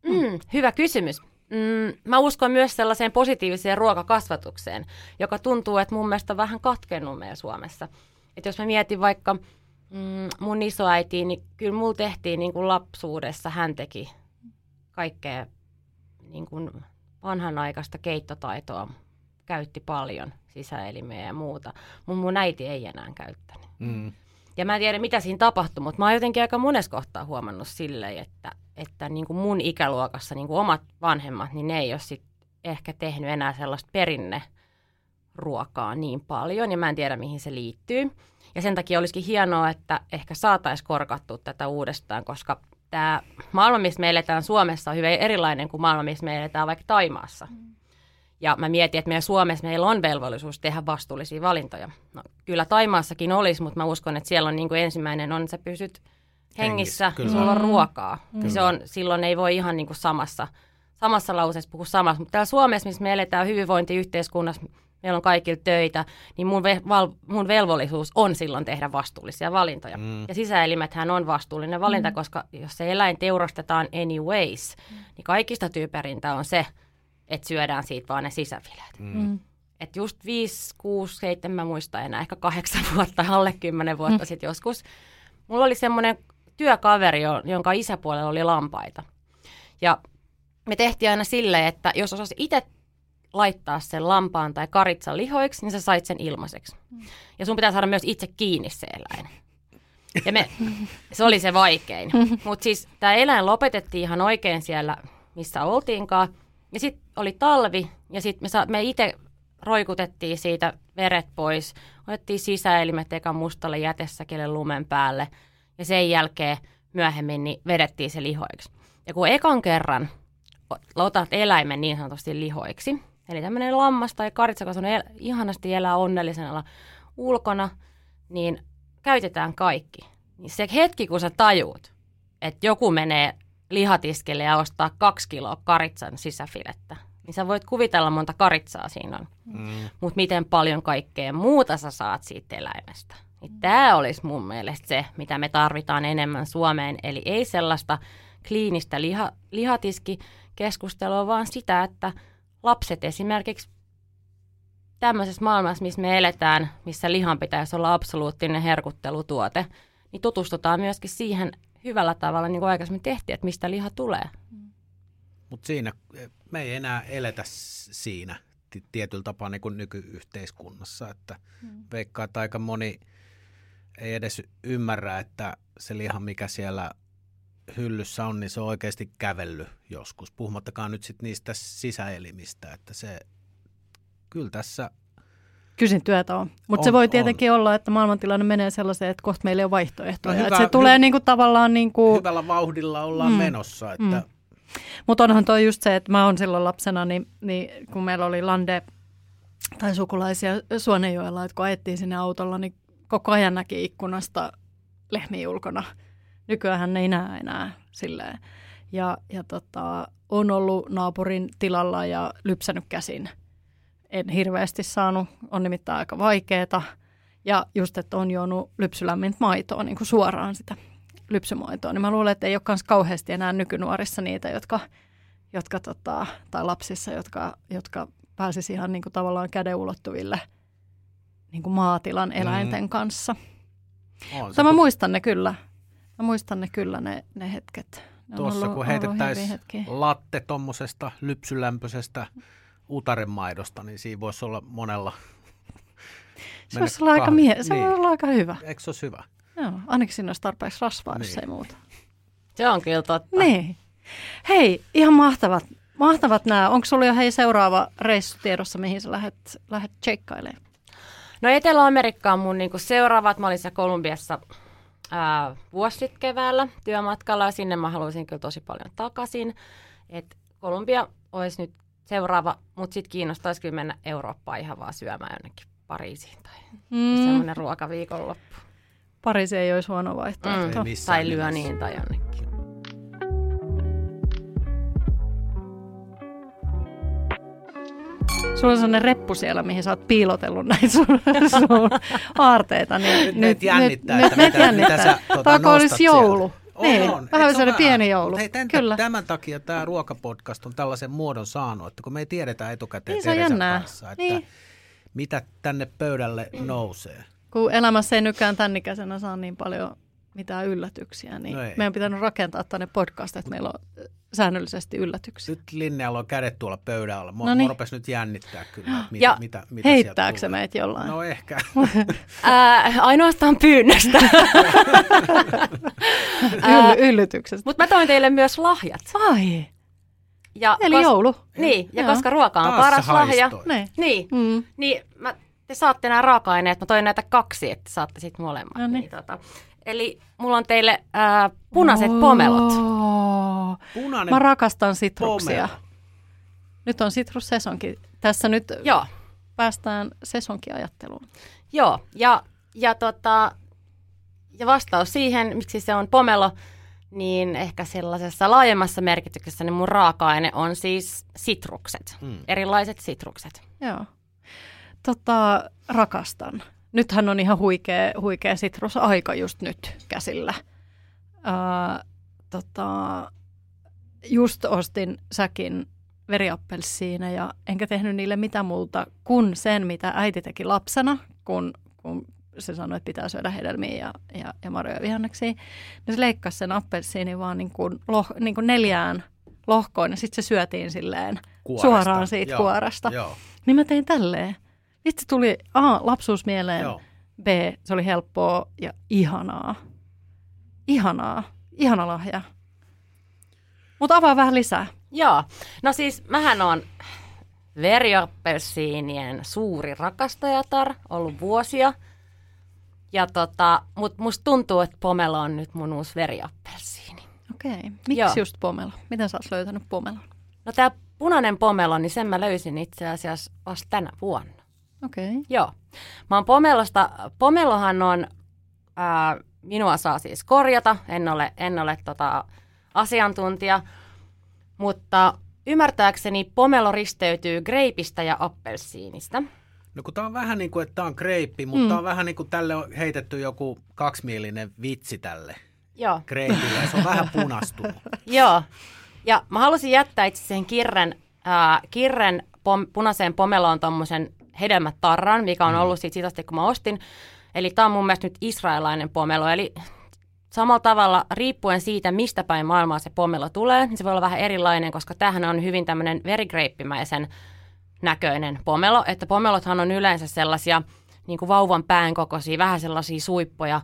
Mm, hyvä kysymys. Mm, mä uskon myös sellaiseen positiiviseen ruokakasvatukseen, joka tuntuu, että mun mielestä on vähän katkennut meidän Suomessa. Että jos mä mietin vaikka mm, mun isoäitiin, niin kyllä mulla tehtiin niin kuin lapsuudessa, hän teki kaikkea niin kuin vanhanaikaista keittotaitoa, käytti paljon sisäelimiä ja muuta. Mun, mun äiti ei enää käyttänyt. Mm. Ja mä en tiedä, mitä siinä tapahtui, mutta mä oon jotenkin aika monessa kohtaa huomannut silleen, että, että niin kuin mun ikäluokassa niin kuin omat vanhemmat, niin ne ei ole sit ehkä tehnyt enää sellaista perinne ruokaa niin paljon, ja mä en tiedä, mihin se liittyy. Ja sen takia olisikin hienoa, että ehkä saataisiin korkattua tätä uudestaan, koska tämä maailma, missä me eletään Suomessa, on hyvin erilainen kuin maailma, missä me eletään vaikka Taimaassa. Mm. Ja mä mietin, että meidän Suomessa meillä on velvollisuus tehdä vastuullisia valintoja. No, kyllä Taimaassakin olisi, mutta mä uskon, että siellä on niin kuin ensimmäinen on, että sä pysyt hengissä, hengissä sulla on mm. ruokaa. Mm. Se on, silloin ei voi ihan niin kuin samassa, samassa lauseessa puhua samassa. Mutta täällä Suomessa, missä me eletään hyvinvointiyhteiskunnassa, meillä on kaikilla töitä, niin mun, ve, val, mun velvollisuus on silloin tehdä vastuullisia valintoja. Mm. Ja sisäelimethän on vastuullinen valinta, mm. koska jos se eläin teurastetaan anyways, mm. niin kaikista tyyperintä on se, että syödään siitä vaan ne sisäfilet. Mm. mm. Että just 5, 6, 7, mä muistan enää, ehkä kahdeksan vuotta, alle kymmenen vuotta mm. sitten joskus. Mulla oli semmoinen työkaveri, jonka isäpuolella oli lampaita. Ja me tehtiin aina silleen, että jos osasi itse laittaa sen lampaan tai karitsan lihoiksi, niin sä sait sen ilmaiseksi. Mm. Ja sun pitää saada myös itse kiinni se eläin. Ja me, se oli se vaikein. Mutta siis tämä eläin lopetettiin ihan oikein siellä, missä oltiinkaan. Ja sitten oli talvi ja sitten me, sa- me itse roikutettiin siitä veret pois. Otettiin sisäelimet eka mustalle jätessäkille lumen päälle ja sen jälkeen myöhemmin niin vedettiin se lihoiksi. Ja kun ekan kerran otat eläimen niin sanotusti lihoiksi, eli tämmöinen lammas tai karitsa, joka el- ihanasti elää onnellisena ulkona, niin käytetään kaikki. Niin se hetki, kun sä tajuut, että joku menee lihatiskelle ja ostaa kaksi kiloa karitsan sisäfilettä, niin sä voit kuvitella monta karitsaa siinä on. Mm. Mutta miten paljon kaikkea muuta sä saat siitä eläimestä. Niin tämä olisi mun mielestä se, mitä me tarvitaan enemmän Suomeen. Eli ei sellaista kliinistä liha, lihatiskikeskustelua, vaan sitä, että lapset esimerkiksi tämmöisessä maailmassa, missä me eletään, missä lihan pitäisi olla absoluuttinen herkuttelutuote, niin tutustutaan myöskin siihen hyvällä tavalla, niin kuin aikaisemmin tehtiin, että mistä liha tulee. Mutta siinä me ei enää eletä siinä tietyllä tapaa niin kuin nykyyhteiskunnassa, että mm. veikkaa, että aika moni ei edes ymmärrä, että se liha, mikä siellä hyllyssä on, niin se on oikeasti kävellyt joskus. Puhumattakaan nyt sit niistä sisäelimistä, että se kyllä tässä Kysin työtä on. Mutta se voi tietenkin on. olla, että maailmantilanne menee sellaiseen, että kohta meillä ei ole vaihtoehtoja. No hyvä, että se tulee hy- niinku tavallaan... Niinku... Hyvällä vauhdilla ollaan mm. menossa. Että... Mm. Mutta onhan toi just se, että mä oon silloin lapsena, niin, niin kun meillä oli lande tai sukulaisia Suonenjoella, että kun ajettiin sinne autolla, niin koko ajan näki ikkunasta lehmiä ulkona. Nykyään ei näe enää silleen. Ja, ja tota, on ollut naapurin tilalla ja lypsänyt käsin en hirveästi saanut, on nimittäin aika vaikeeta. Ja just, että on juonut lypsylämmintä maitoa, niin kuin suoraan sitä lypsymaitoa, niin mä luulen, että ei ole myös kauheasti enää nykynuorissa niitä, jotka, jotka tota, tai lapsissa, jotka, jotka pääsisi ihan niin kuin tavallaan käden ulottuville niin kuin maatilan eläinten mm. kanssa. On Mutta mä kun... muistan ne kyllä. Mä muistan ne kyllä ne, ne hetket. Ne Tuossa kun heitettäisiin latte tuommoisesta lypsylämpöisestä utarenmaidosta, niin siinä voisi olla monella se voisi olla, aika, mie- se niin. olla aika hyvä. Eikö se olisi hyvä? Joo, ainakin siinä olisi tarpeeksi rasvaa, niin. jos ei muuta. Se on kyllä totta. Niin. Hei, ihan mahtavat, mahtavat nämä. Onko sulla jo hei seuraava reissu tiedossa, mihin sä lähdet, lähdet tsheikkailemaan? No Etelä-Amerikka on mun niinku seuraavat. Mä olin siellä Kolumbiassa ää, vuosi sitten keväällä työmatkalla ja sinne mä haluaisin kyllä tosi paljon takaisin. Et Kolumbia olisi nyt seuraava, mutta sitten kiinnostaisi kyllä mennä Eurooppaan ihan vaan syömään jonnekin Pariisiin tai mm. semmoinen ruokaviikonloppu. Pariisi ei olisi huono vaihtoehto. Mm. Tai Lyöniin tai jonnekin. Sulla on sellainen reppu siellä, mihin sä oot piilotellut näitä sun, sun aarteita. Niin nyt, nyt jännittää, nyt, että nyt, mitä, jännittää. mitä sä tuota, olisi joulu. On, niin, on. vähän sellainen pieni joulu. Hei, tämän, Kyllä. tämän takia tämä ruokapodcast on tällaisen muodon saanut, että kun me ei tiedetä etukäteen niin, Teresan kanssa, että niin. mitä tänne pöydälle nousee. Kun elämässä ei nykään tämän ikäisenä saa niin paljon mitään yllätyksiä, niin no meidän on pitänyt rakentaa tänne podcast, että meillä on säännöllisesti yllätyksiä. Nyt Linnealla on kädet tuolla pöydällä. Mua, mua rupesi nyt jännittää kyllä, mitä, ja mitä, mitä heittääkö se meitä jollain? No ehkä. Ää, ainoastaan pyynnöstä. Yll- yllytyksestä. Mutta mä toin teille myös lahjat. Ai. Ja Eli kos- joulu. Niin, ja Joo. koska ruoka on Taas paras lahja, niin, niin, mm. niin mä, te saatte nämä raaka-aineet. Mä toin näitä kaksi, että saatte sitten molemmat. No niin. Niin, tota, Eli mulla on teille ää, punaiset oh. pomelot. Punainen Mä rakastan sitruksia. Pomelo. Nyt on sitrussesonki. Tässä nyt Joo. päästään sesonkiajatteluun. Joo, ja, ja, tota, ja vastaus siihen, miksi se on pomelo, niin ehkä sellaisessa laajemmassa merkityksessä niin mun raaka-aine on siis sitrukset, mm. erilaiset sitrukset. Joo. Tota, rakastan nythän on ihan huikea, huikea sitrusaika just nyt käsillä. Ää, tota, just ostin säkin veriappelsiina ja enkä tehnyt niille mitään muuta kuin sen, mitä äiti teki lapsena, kun, kun se sanoi, että pitää syödä hedelmiä ja, ja, ja marjoja vihanneksia. Niin se leikkasi sen appelsiinin vaan niin kuin, loh, niin kuin neljään lohkoon ja sitten se syötiin silleen kuoresta. suoraan siitä Joo. kuoresta. Joo. Niin mä tein tälleen. Itse tuli A, lapsuus mieleen, Joo. B, se oli helppoa ja ihanaa. Ihanaa. Ihana lahja. Mutta avaa vähän lisää. Joo. No siis mähän on veriappelsiinien suuri rakastajatar, ollut vuosia. Ja tota, mut musta tuntuu, että pomelo on nyt mun uusi veriappelsiini. Okei. Okay. Miksi Joo. just pomelo? Miten sä oot löytänyt pomelon? No tää punainen pomelo, niin sen mä löysin itse asiassa vasta tänä vuonna. Okei. Okay. Joo. Mä oon Pomelosta, Pomelohan on, ää, minua saa siis korjata, en ole, en ole tota, asiantuntija, mutta ymmärtääkseni pomelo risteytyy greipistä ja appelsiinista. No kun tää on vähän niin kuin, että tää on greippi, mutta mm. tää on vähän niin kuin tälle on heitetty joku kaksimielinen vitsi tälle Joo. greipille, se on vähän punastunut. Joo, ja mä halusin jättää itse sen kirren, äh, kirren pom, punaiseen pomeloon tuommoisen hedelmätarran, mikä on mm. ollut siitä, siitä asti, kun mä ostin. Eli tämä on mun mielestä nyt israelainen pomelo, eli samalla tavalla riippuen siitä, mistä päin maailmaa se pomelo tulee, niin se voi olla vähän erilainen, koska tämähän on hyvin tämmöinen verigraippimäisen näköinen pomelo, että pomelothan on yleensä sellaisia niin kuin vauvan pään kokoisia, vähän sellaisia suippoja,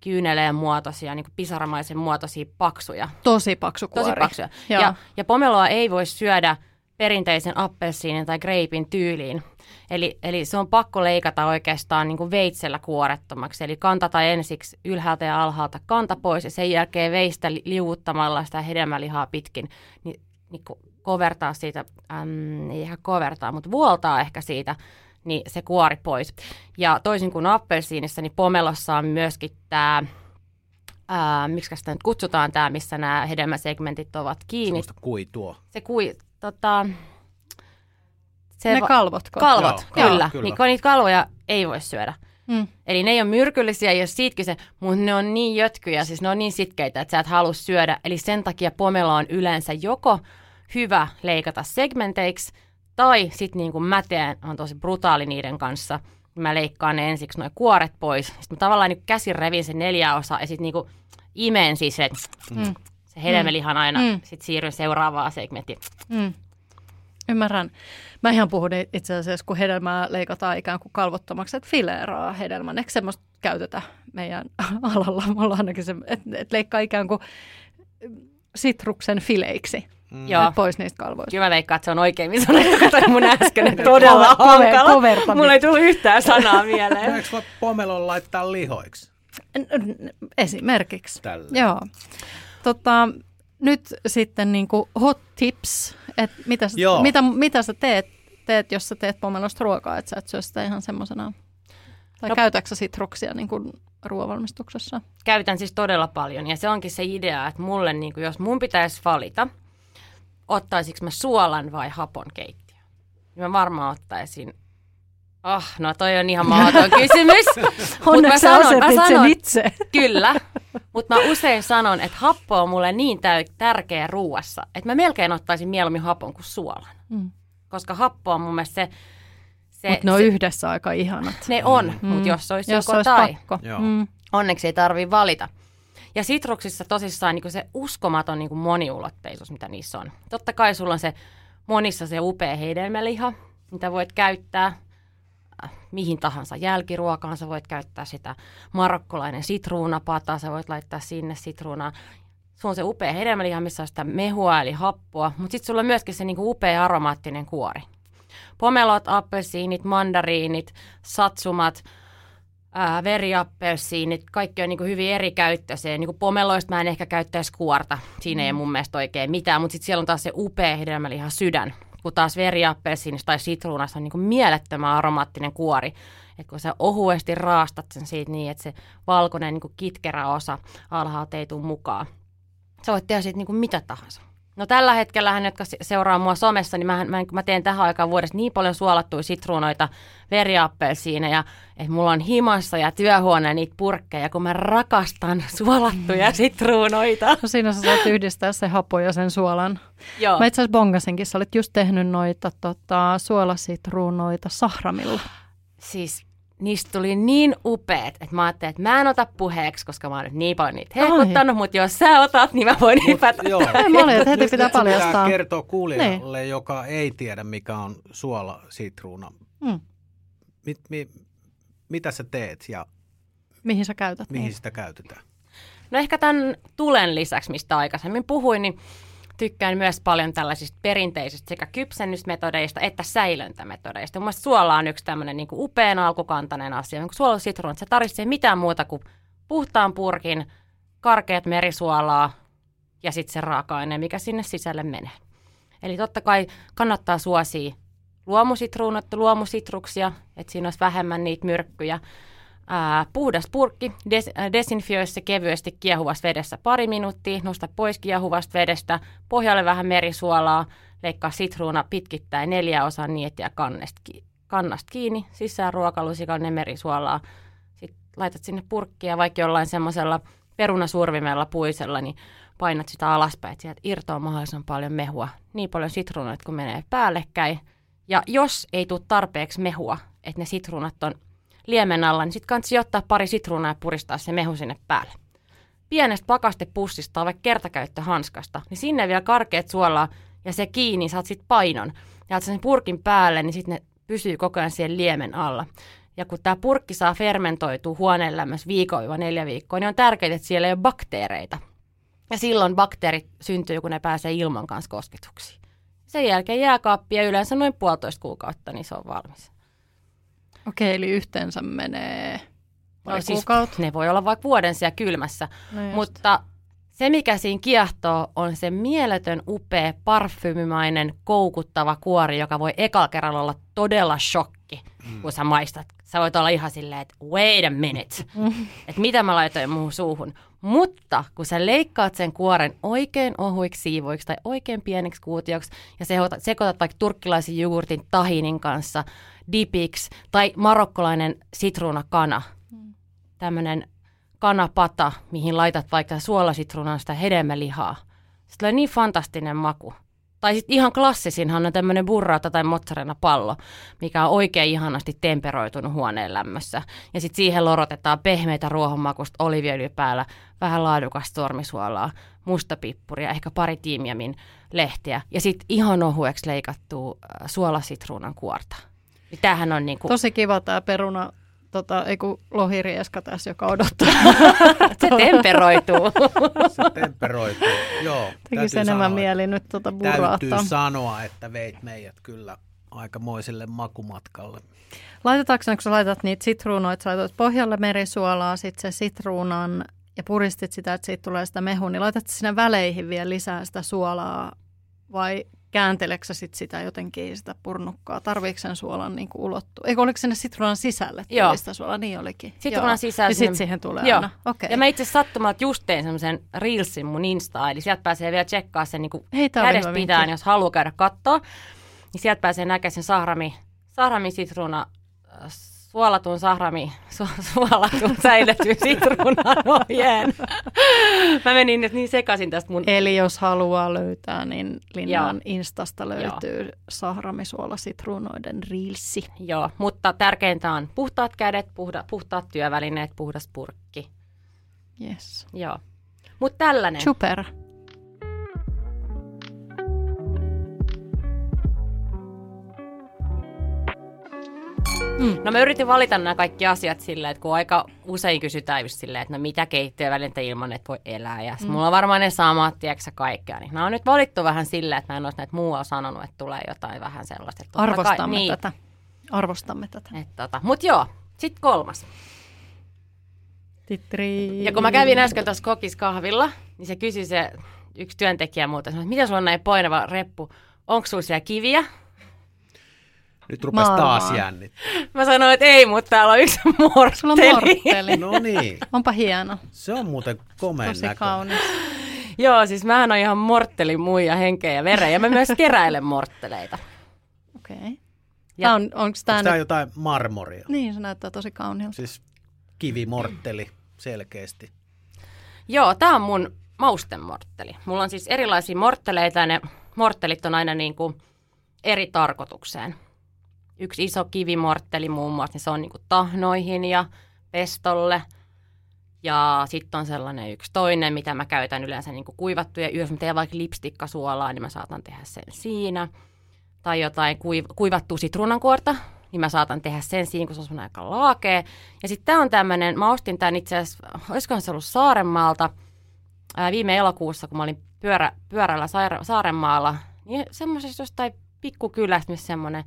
kyyneleen muotoisia, niin kuin pisaramaisen muotoisia paksuja. Tosi paksu kuori. Tosi paksuja. Ja, ja pomeloa ei voi syödä perinteisen appelsiinin tai greipin tyyliin. Eli, eli se on pakko leikata oikeastaan niin kuin veitsellä kuorettomaksi. Eli kantata ensiksi ylhäältä ja alhaalta kanta pois ja sen jälkeen veistä liuuttamalla sitä hedelmälihaa pitkin, niin, niin kovertaa siitä, äm, ei ihan kovertaa, mutta vuoltaa ehkä siitä, niin se kuori pois. Ja toisin kuin appelsiinissa, niin pomelossa on myöskin tämä miksi sitä nyt kutsutaan tämä, missä nämä hedelmäsegmentit ovat kiinni. Sellaista kuitua. Se kui, tota, se ne va- kalvotko? kalvot, Joo, kyllä. kyllä. Niin, kun niitä kalvoja ei voi syödä. Mm. Eli ne ei ole myrkyllisiä, ole siitä kyse, mutta ne on niin jötkyjä, siis ne on niin sitkeitä, että sä et halua syödä. Eli sen takia pomelo on yleensä joko hyvä leikata segmenteiksi, tai sitten niin kuin mä teen, on tosi brutaali niiden kanssa, mä leikkaan ne ensiksi noin kuoret pois. Sitten mä tavallaan niin käsin revin sen neljä osaa ja sitten niin kuin imen siis se, Mm. Se hedelmälihan aina, Mm. sitten siirryn seuraavaan segmenttiin. Mm. Ymmärrän. Mä ihan puhun itse asiassa, kun hedelmää leikataan ikään kuin kalvottomaksi, että fileeraa hedelmän. Eikö semmoista käytetä meidän alalla? Mulla on ainakin se, että, että leikkaa ikään kuin sitruksen fileiksi Mm. Joo. pois niistä kalvoista. Kyllä mä veikkaan, että se on oikein kun toi mun äskeinen todella Kover- kover- hankala. kovertaminen. Mulla ei tullut yhtään sanaa mieleen. Eikö voi pomelon laittaa lihoiksi? Esimerkiksi. Tällä. Joo. Tota, nyt sitten niin kuin hot tips, että mitä, sä- Joo. mitä, mitä sä teet, teet, jos sä teet pomelosta ruokaa, että sä et syö sitä ihan semmoisena. Tai No- käytätkö sä sitruksia niin kuin ruoanvalmistuksessa? Käytän siis todella paljon ja se onkin se idea, että mulle, niin kuin, jos mun pitäisi valita, ottaisinko mä suolan vai hapon keittiö? Niin mä varmaan ottaisin Oh, no toi on ihan mahdoton kysymys. Mä Onneksi sä sanon, mä sen sanon, itse. Kyllä, mutta mä usein sanon, että happo on mulle niin täy- tärkeä ruuassa, että mä melkein ottaisin mieluummin hapon kuin suolan. Mm. Koska happo on mun mielestä se... se, Mutta ne on se yhdessä aika ihanat. ne on, Mm. mutta jos olisi Jos joko olisi tai, pakko. Joo. Mm. onneksi ei tarvii valita. Ja sitruksissa tosissaan niin se uskomaton niin moniulotteisuus, mitä niissä on. Totta kai sulla on se monissa se upea hedelmäliha, mitä voit käyttää mihin tahansa jälkiruokaan. Sä voit käyttää sitä marokkolainen sitruunapata, sä voit laittaa sinne sitruunaa. Sulla on se upea hedelmäliha, missä on sitä mehua eli happoa, mutta sitten sulla on myöskin se niinku upea aromaattinen kuori. Pomelot, appelsiinit, mandariinit, satsumat, ää, veriappelsiinit, kaikki on niinku hyvin eri käyttöisiä. Niinku pomeloista mä en ehkä käyttäisi kuorta, siinä ei mun mielestä oikein mitään, mutta sitten siellä on taas se upea hedelmäliha sydän, kun taas veriappelsiinista tai sitruunasta on niinku mielettömän aromaattinen kuori. Et kun sä ohuesti raastat sen siitä niin, että se valkoinen niinku kitkerä osa alhaalta ei tule mukaan. Sä voit tehdä siitä niinku mitä tahansa. No tällä hetkellä, jotka se- seuraa mua somessa, niin mä, mä, mä teen tähän aikaan vuodesta niin paljon suolattuja sitruunoita, veriappelsiineja, että mulla on himassa ja työhuoneen niitä purkkeja, kun mä rakastan suolattuja sitruunoita. No siinä sä saat yhdistää se hapo ja sen suolan. Joo. Mä itse asiassa bongasinkin, sä olit just tehnyt noita tota, suolasitruunoita sahramilla. Siis niistä tuli niin upeat, että mä ajattelin, että mä en ota puheeksi, koska mä oon nyt niin paljon niitä hehkuttanut, mutta jos sä otat, niin mä voin hypätä. Joo. Ei, mä olin, että heti pitää paljastaa. kertoa kuulijalle, joka ei tiedä, mikä on suola sitruuna. Mm. Mit, mi, mitä sä teet ja Mihin sä käytät mihin niitä? sitä käytetään? No ehkä tämän tulen lisäksi, mistä aikaisemmin puhuin, niin tykkään myös paljon tällaisista perinteisistä sekä kypsennysmetodeista että säilöntämetodeista. Mun suola on yksi tämmöinen niin upean alkukantainen asia. Niin suola sitruunat, se tarvitsee mitään muuta kuin puhtaan purkin, karkeat merisuolaa ja sitten se raaka-aine, mikä sinne sisälle menee. Eli totta kai kannattaa suosia luomusitruunat, luomusitruksia, että siinä olisi vähemmän niitä myrkkyjä. Ää, puhdas purkki, des, äh, desinfioi se kevyesti kiehuvassa vedessä pari minuuttia, nosta pois kiehuvasta vedestä, pohjalle vähän merisuolaa, leikkaa sitruuna pitkittäin neljä osaa niettiä kannesta, kannasta kiinni, sisään ruokalusikan merisuolaa. Sitten laitat sinne purkkia, vaikka jollain semmoisella perunasurvimella puisella, niin painat sitä alaspäin, että sieltä irtoaa mahdollisimman paljon mehua, niin paljon sitruunoita kun menee päällekkäin. Ja jos ei tule tarpeeksi mehua, että ne sitruunat on liemen alla, niin sitten kannattaa ottaa pari sitruunaa ja puristaa se mehu sinne päälle. Pienestä pakastepussista tai vaikka kertakäyttöhanskasta, niin sinne vielä karkeat suolaa ja se kiinni, saat sitten painon. Ja sen purkin päälle, niin sitten ne pysyy koko ajan siellä liemen alla. Ja kun tämä purkki saa fermentoitua huoneen lämmössä viikon neljä viikkoa, niin on tärkeää, että siellä ei ole bakteereita. Ja silloin bakteerit syntyy, kun ne pääsee ilman kanssa kosketuksiin. Sen jälkeen jääkaappia yleensä noin puolitoista kuukautta, niin se on valmis. Okei, eli yhteensä menee No siis kuukautta. ne voi olla vaikka vuoden siellä kylmässä, No just. mutta se mikä siinä kiehtoo on se mieletön, upea, parfyymimainen, koukuttava kuori, joka voi ekalla kerralla olla todella shokki, mm. kun sä maistat. Sä sä voit olla ihan silleen, että wait a minute, että mitä mä laitoin muuhun suuhun. Mutta kun sä leikkaat sen kuoren oikein ohuiksi siivoiksi tai oikein pieneksi kuutioksi ja sekoitat, sekoitat vaikka turkkilaisen jogurtin tahinin kanssa dipiksi tai marokkolainen sitruunakana, tämmöinen kanapata, mihin laitat vaikka suolasitruunan sitä hedelmälihaa. Se tulee niin fantastinen maku. Tai sitten ihan klassisinhan on tämmöinen burrata tai mozzarella pallo, mikä on oikein ihanasti temperoitunut huoneen lämmössä. Ja sitten siihen lorotetaan pehmeitä ruohonmakusta oliviöljy päällä, vähän laadukasta sormisuolaa, mustapippuria, ehkä pari tiimiamin lehtiä. Ja sitten ihan ohueksi leikattua suolasitruunan kuorta. Niin tämähän on niinku... Tosi kiva tämä peruna tota, ei kun lohirieska tässä, joka odottaa. se temperoituu. se temperoituu, joo. Tekisi enemmän sanoa, mieli nyt tuota burraata. Täytyy sanoa, että veit meidät kyllä aikamoiselle makumatkalle. Laitetaanko kun sä laitat niitä sitruunoita, sä laitat pohjalle merisuolaa, sitten se sitruunan ja puristit sitä, että siitä tulee sitä mehua, niin laitat sinne väleihin vielä lisää sitä suolaa vai käänteleksä sit sitä jotenkin sitä purnukkaa? Tarviiko sen suolan niin ulottua? Eikö oliko sinne sitruunan sisälle Joo. sitä suolaa? Niin olikin. Sitruunan sisälle. Ja sitten siihen tulee Joo. aina. Okay. Ja mä itse sattumalta just tein semmoisen Reelsin mun Insta, eli sieltä pääsee vielä tsekkaa sen niin Hei, kädestä pitään, jos haluaa käydä katsoa. Niin sieltä pääsee näkemään sen sahrami, sahrami sitruuna suolatun sahrami, su, suolatun säilytyn sitruunan ohjeen. Mä menin nyt niin sekaisin tästä mun... Eli jos haluaa löytää, niin Linnan Instasta löytyy Joo. sahramisuola sitruunoiden riilsi. Joo, mutta tärkeintä on puhtaat kädet, puhda, puhtaat työvälineet, puhdas purkki. Yes. Joo. Mutta tällainen. Super. Mm. No mä yritin valita nämä kaikki asiat silleen, että kun aika usein kysytään just silleen, että no mitä keittiövälintä ilman, että voi elää. Ja mm. mulla on varmaan ne samat, tiedätkö kaikkea. Niin nämä on nyt valittu vähän silleen, että mä en olisi näitä muualla sanonut, että tulee jotain vähän sellaista. Että Arvostamme kai, niin. tätä. Arvostamme tätä. tota. Mutta joo, sitten kolmas. Titri. Ja kun mä kävin äsken tuossa kokiskahvilla, niin se kysyi se yksi työntekijä muuta, että mitä sulla on näin painava reppu, onko sulla siellä kiviä? Nyt rupesi taas jännittää. Mä sanoin, että ei, mutta täällä on yksi mortteli. Sulla on mortteli. no niin. Onpa hieno. Se on muuten komeen Tosi kaunis. Joo, siis mähän on ihan mortteli muija henkeä ja veren ja mä myös keräilen mortteleita. Okei. Okay. Ja on, onko tämä nyt... jotain marmoria? Niin, se näyttää tosi kauniilta. Siis kivimortteli selkeästi. Joo, tämä on mun maustemortteli. Mulla on siis erilaisia mortteleita ja ne morttelit on aina niin kuin eri tarkoitukseen yksi iso kivimortteli muun muassa, niin se on niin kuin tahnoihin ja pestolle. Ja sitten on sellainen yksi toinen, mitä mä käytän yleensä niin kuin kuivattuja, jos mä teen vaikka lipstikkasuolaa, niin mä saatan tehdä sen siinä. Tai jotain kuiv- kuivattua sitruunankuorta, niin mä saatan tehdä sen siinä, kun se on aika laakea. Ja sitten tämä on tämmöinen, mä ostin tämän itse asiassa, olisikohan se ollut Saarenmaalta, ää, viime elokuussa, kun mä olin pyörä, pyörällä Saarenmaalla, niin semmoisesta jostain pikkukylästä, missä semmoinen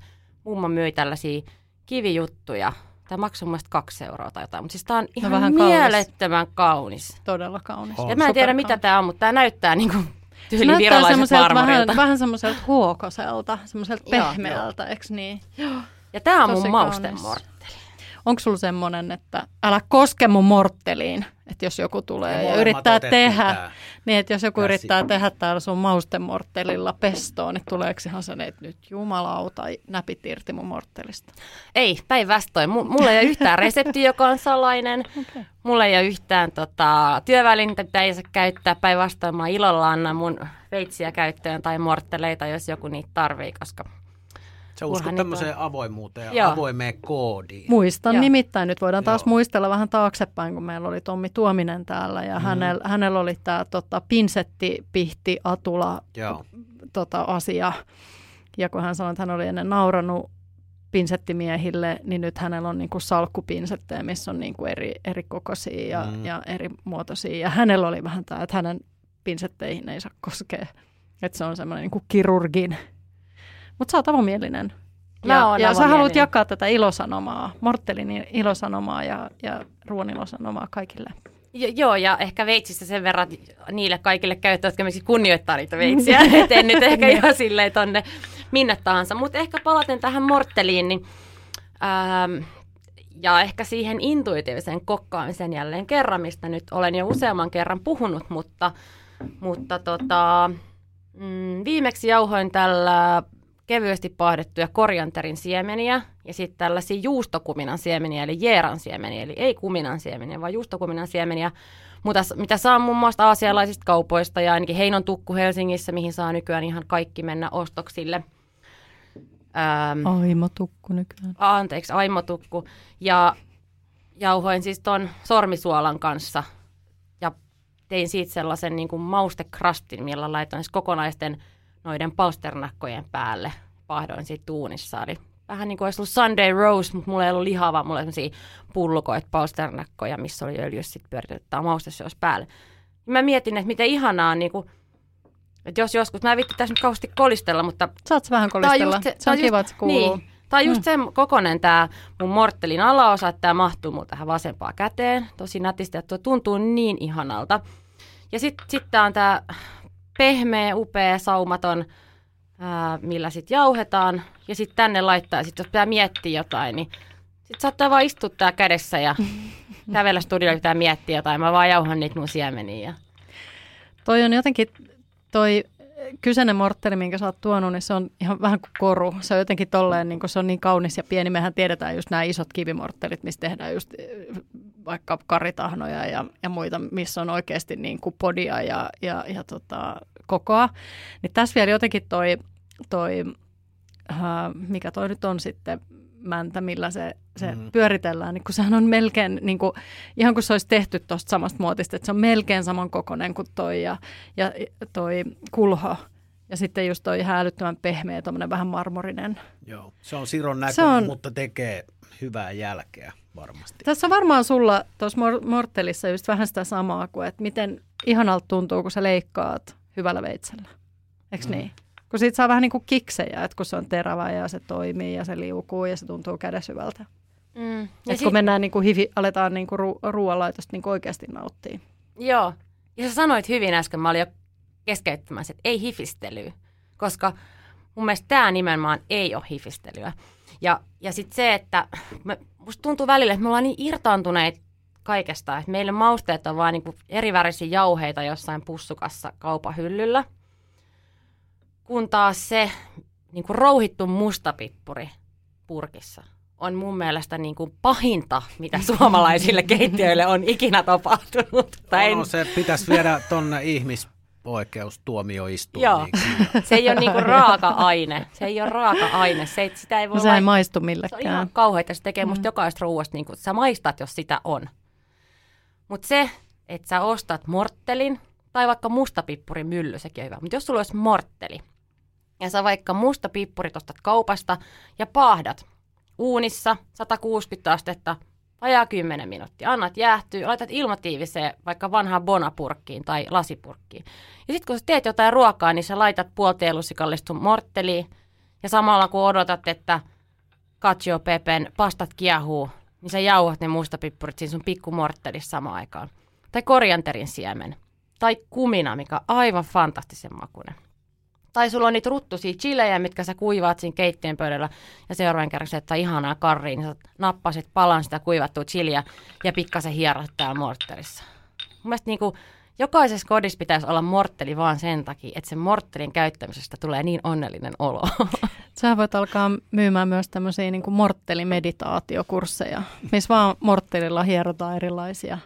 mummo myi tällaisia kivijuttuja. Tämä maksoi mun kaksi euroa tai jotain, mutta siis tämä on no ihan no vähän mielettömän kaunis. kaunis. Todella kaunis. Oh. Ja mä en tiedä, mitä tämä on, mutta tämä näyttää niin kuin tyyli virolaiset Vähän, vähän semmoiselta huokoselta, semmoiselta pehmeältä, eikö niin? Joo. Ja tämä on Tosi mun maustemortteli. Onko sulla semmoinen, että älä koske mun mortteliin? Että jos joku tulee ja, ja yrittää tehdä, niin että jos joku käsi. yrittää tehdä täällä sun maustemorttelilla pestoon, niin tuleeko ihan sen, että nyt jumalauta näpit irti mun morttelista? Ei, päinvastoin. Mulla ei ole yhtään resepti, joka on salainen. Okay. Mulla ei ole yhtään tota, työvälintä, mitä ei saa käyttää. Päinvastoin mä ilolla annan mun veitsiä käyttöön tai mortteleita, jos joku niitä tarvii, koska Sä uskot tämmöiseen on... avoimuuteen ja avoimeen koodiin. Muistan Joo. nimittäin, nyt voidaan taas Joo. muistella vähän taaksepäin, kun meillä oli Tommi Tuominen täällä ja mm. hänellä, hänellä oli tämä tota, pinsetti, pihti, atula tota, asia. Ja kun hän sanoi, että hän oli ennen nauranut pinsettimiehille, niin nyt hänellä on niin kuin salkkupinsettejä, missä on niin kuin eri, eri kokoisia ja, mm. ja eri muotoisia. Ja hänellä oli vähän tämä, että hänen pinsetteihin ei saa koskea. Että se on semmoinen niin kuin kirurgin mutta sä oot avomielinen. Mä ja, ja sä haluat jakaa tätä ilosanomaa, Morttelin ilosanomaa ja, ja ruoan ilosanomaa kaikille. Jo, joo, ja ehkä veitsissä sen verran niille kaikille käyttäjille, jotka miksi kunnioittaa niitä veitsiä. Et en nyt ehkä ihan silleen tonne minne tahansa. Mutta ehkä palaten tähän Mortteliin, niin ähm, ja ehkä siihen intuitiivisen kokkaamisen jälleen kerran, mistä nyt olen jo useamman kerran puhunut, mutta, mutta tota, mm, viimeksi jauhoin tällä kevyesti pahdettuja korianterin siemeniä ja sitten tällaisia juustokuminan siemeniä, eli jeeran siemeniä, eli ei kuminan siemeniä, vaan juustokuminan siemeniä, mutta mitä saa muun muassa aasialaisista kaupoista ja ainakin Heinon tukku Helsingissä, mihin saa nykyään ihan kaikki mennä ostoksille. Ähm, aimotukku nykyään. Anteeksi, aimotukku. Ja jauhoin siis ton sormisuolan kanssa ja tein siitä sellaisen niin kuin maustekrastin, millä laitoin siis kokonaisten noiden palsternakkojen päälle. Pahdoin siitä tuunissa. Eli vähän niin kuin olisi ollut Sunday Rose, mutta mulla ei ollut lihava, mulla oli sellaisia pullukoita, palsternakkoja, missä oli öljyssä sitten pyöritetty maustesyös päälle. Mä mietin, että miten ihanaa niin kuin, että jos joskus, mä en vitti tässä nyt kauheasti kolistella, mutta... Saat vähän kolistella, se, se on kiva, että se kuuluu. Niin, Tämä on just mm. sen kokonen tämä mun morttelin alaosa, että tämä mahtuu mun tähän vasempaan käteen. Tosi nätisti, että tuo tuntuu niin ihanalta. Ja sitten sit tämä on tämä pehmeä, upea, saumaton, ää, millä sitten jauhetaan. Ja sitten tänne laittaa, sit jos pitää miettiä jotain, niin sitten saattaa vaan istua tää kädessä ja kävellä studiolle, pitää miettiä jotain. Mä vaan jauhan niitä mun siemeniä. Toi on jotenkin, toi kyseinen mortteli, minkä sä oot tuonut, niin se on ihan vähän kuin koru. Se on jotenkin tolleen, niin kun se on niin kaunis ja pieni. Mehän tiedetään just nämä isot kivimorttelit, missä tehdään just eh, vaikka karitahnoja ja, ja muita, missä on oikeasti niin kuin podia ja, ja, ja tota, kokoa. Niin tässä vielä jotenkin toi, toi äh, mikä toi nyt on sitten, mäntä, millä se, se mm. pyöritellään, niin kun sehän on melkein, niin kuin, ihan kuin se olisi tehty tuosta samasta muotista, että se on melkein saman kokoinen kuin toi ja, ja toi kulho. Ja sitten just toi ihan älyttömän pehmeä, tuommoinen vähän marmorinen. Joo, se on Siron näköinen, on, mutta tekee hyvää jälkeä varmasti. Tässä on varmaan sulla tuossa Mortelissa just vähän sitä samaa kuin, että miten ihanalta tuntuu, kun sä leikkaat hyvällä veitsellä. Eikö mm. niin? Kun siitä saa vähän niin kuin kiksejä, että kun se on terävä ja se toimii ja se liukuu ja se tuntuu kädeshyvältä. Mm. Että sit... kun mennään niin kuin hivi, aletaan niin kuin ru- ruoanlaitosta niin kuin oikeasti nauttia. Joo. Ja sä sanoit hyvin äsken, mä olin jo keskeyttämässä, että ei hifistelyä. Koska mun mielestä tämä nimenomaan ei ole hifistelyä. Ja, ja sitten se, että me, musta tuntuu välillä, että me ollaan niin irtaantuneet kaikesta, että meille mausteet on vaan niin eri värisiä jauheita jossain pussukassa kaupan hyllyllä – kun taas se niin kuin rouhittu mustapippuri purkissa on mun mielestä niin kuin pahinta, mitä suomalaisille keittiöille on ikinä tapahtunut. Tai no, se pitäisi viedä tuonne ihmisoikeustuomioistuimiin. Joo, se ei ole niinku raaka-aine. Se ei ole raaka-aine. Se ei, sitä ei voi no, se ei maistu millekään. Se on ihan kauheita. Se tekee musta mm. jokaista ruuasta, niin kuin, sä maistat, jos sitä on. Mutta se, että sä ostat morttelin, tai vaikka mustapippurin mylly, sekin on hyvä. Mutta jos sulla olisi mortteli, ja sä vaikka musta pippurit ostat kaupasta ja paahdat uunissa 160 astetta vajaa 10 minuuttia. Annat jäähtyä, laitat ilmatiiviseen vaikka vanhaan bonapurkkiin tai lasipurkkiin. Ja sitten kun sä teet jotain ruokaa, niin sä laitat puolteelusikallista mortteliin ja samalla kun odotat, että cacio pepen pastat kiehuu, niin sä jauhat ne mustapippurit siinä sun pikkumorttelissa samaan aikaan. Tai korianterin siemen. Tai kumina, mikä on aivan fantastisen makuinen. Tai sulla on niitä ruttusia chilejä, mitkä sä kuivaat siinä keittiön pöydällä ja seuraavan kerran että ihanaa karriin, niin sä nappasit palan sitä kuivattua chiliä ja pikkasen hierot täällä morttelissa. Mun mielestä niin kuin, jokaisessa kodissa pitäisi olla mortteli vaan sen takia, että sen morttelin käyttämisestä tulee niin onnellinen olo. Sä voit alkaa myymään myös tämmöisiä niin morttelimeditaatiokursseja, missä vaan morttelilla hierotaan erilaisia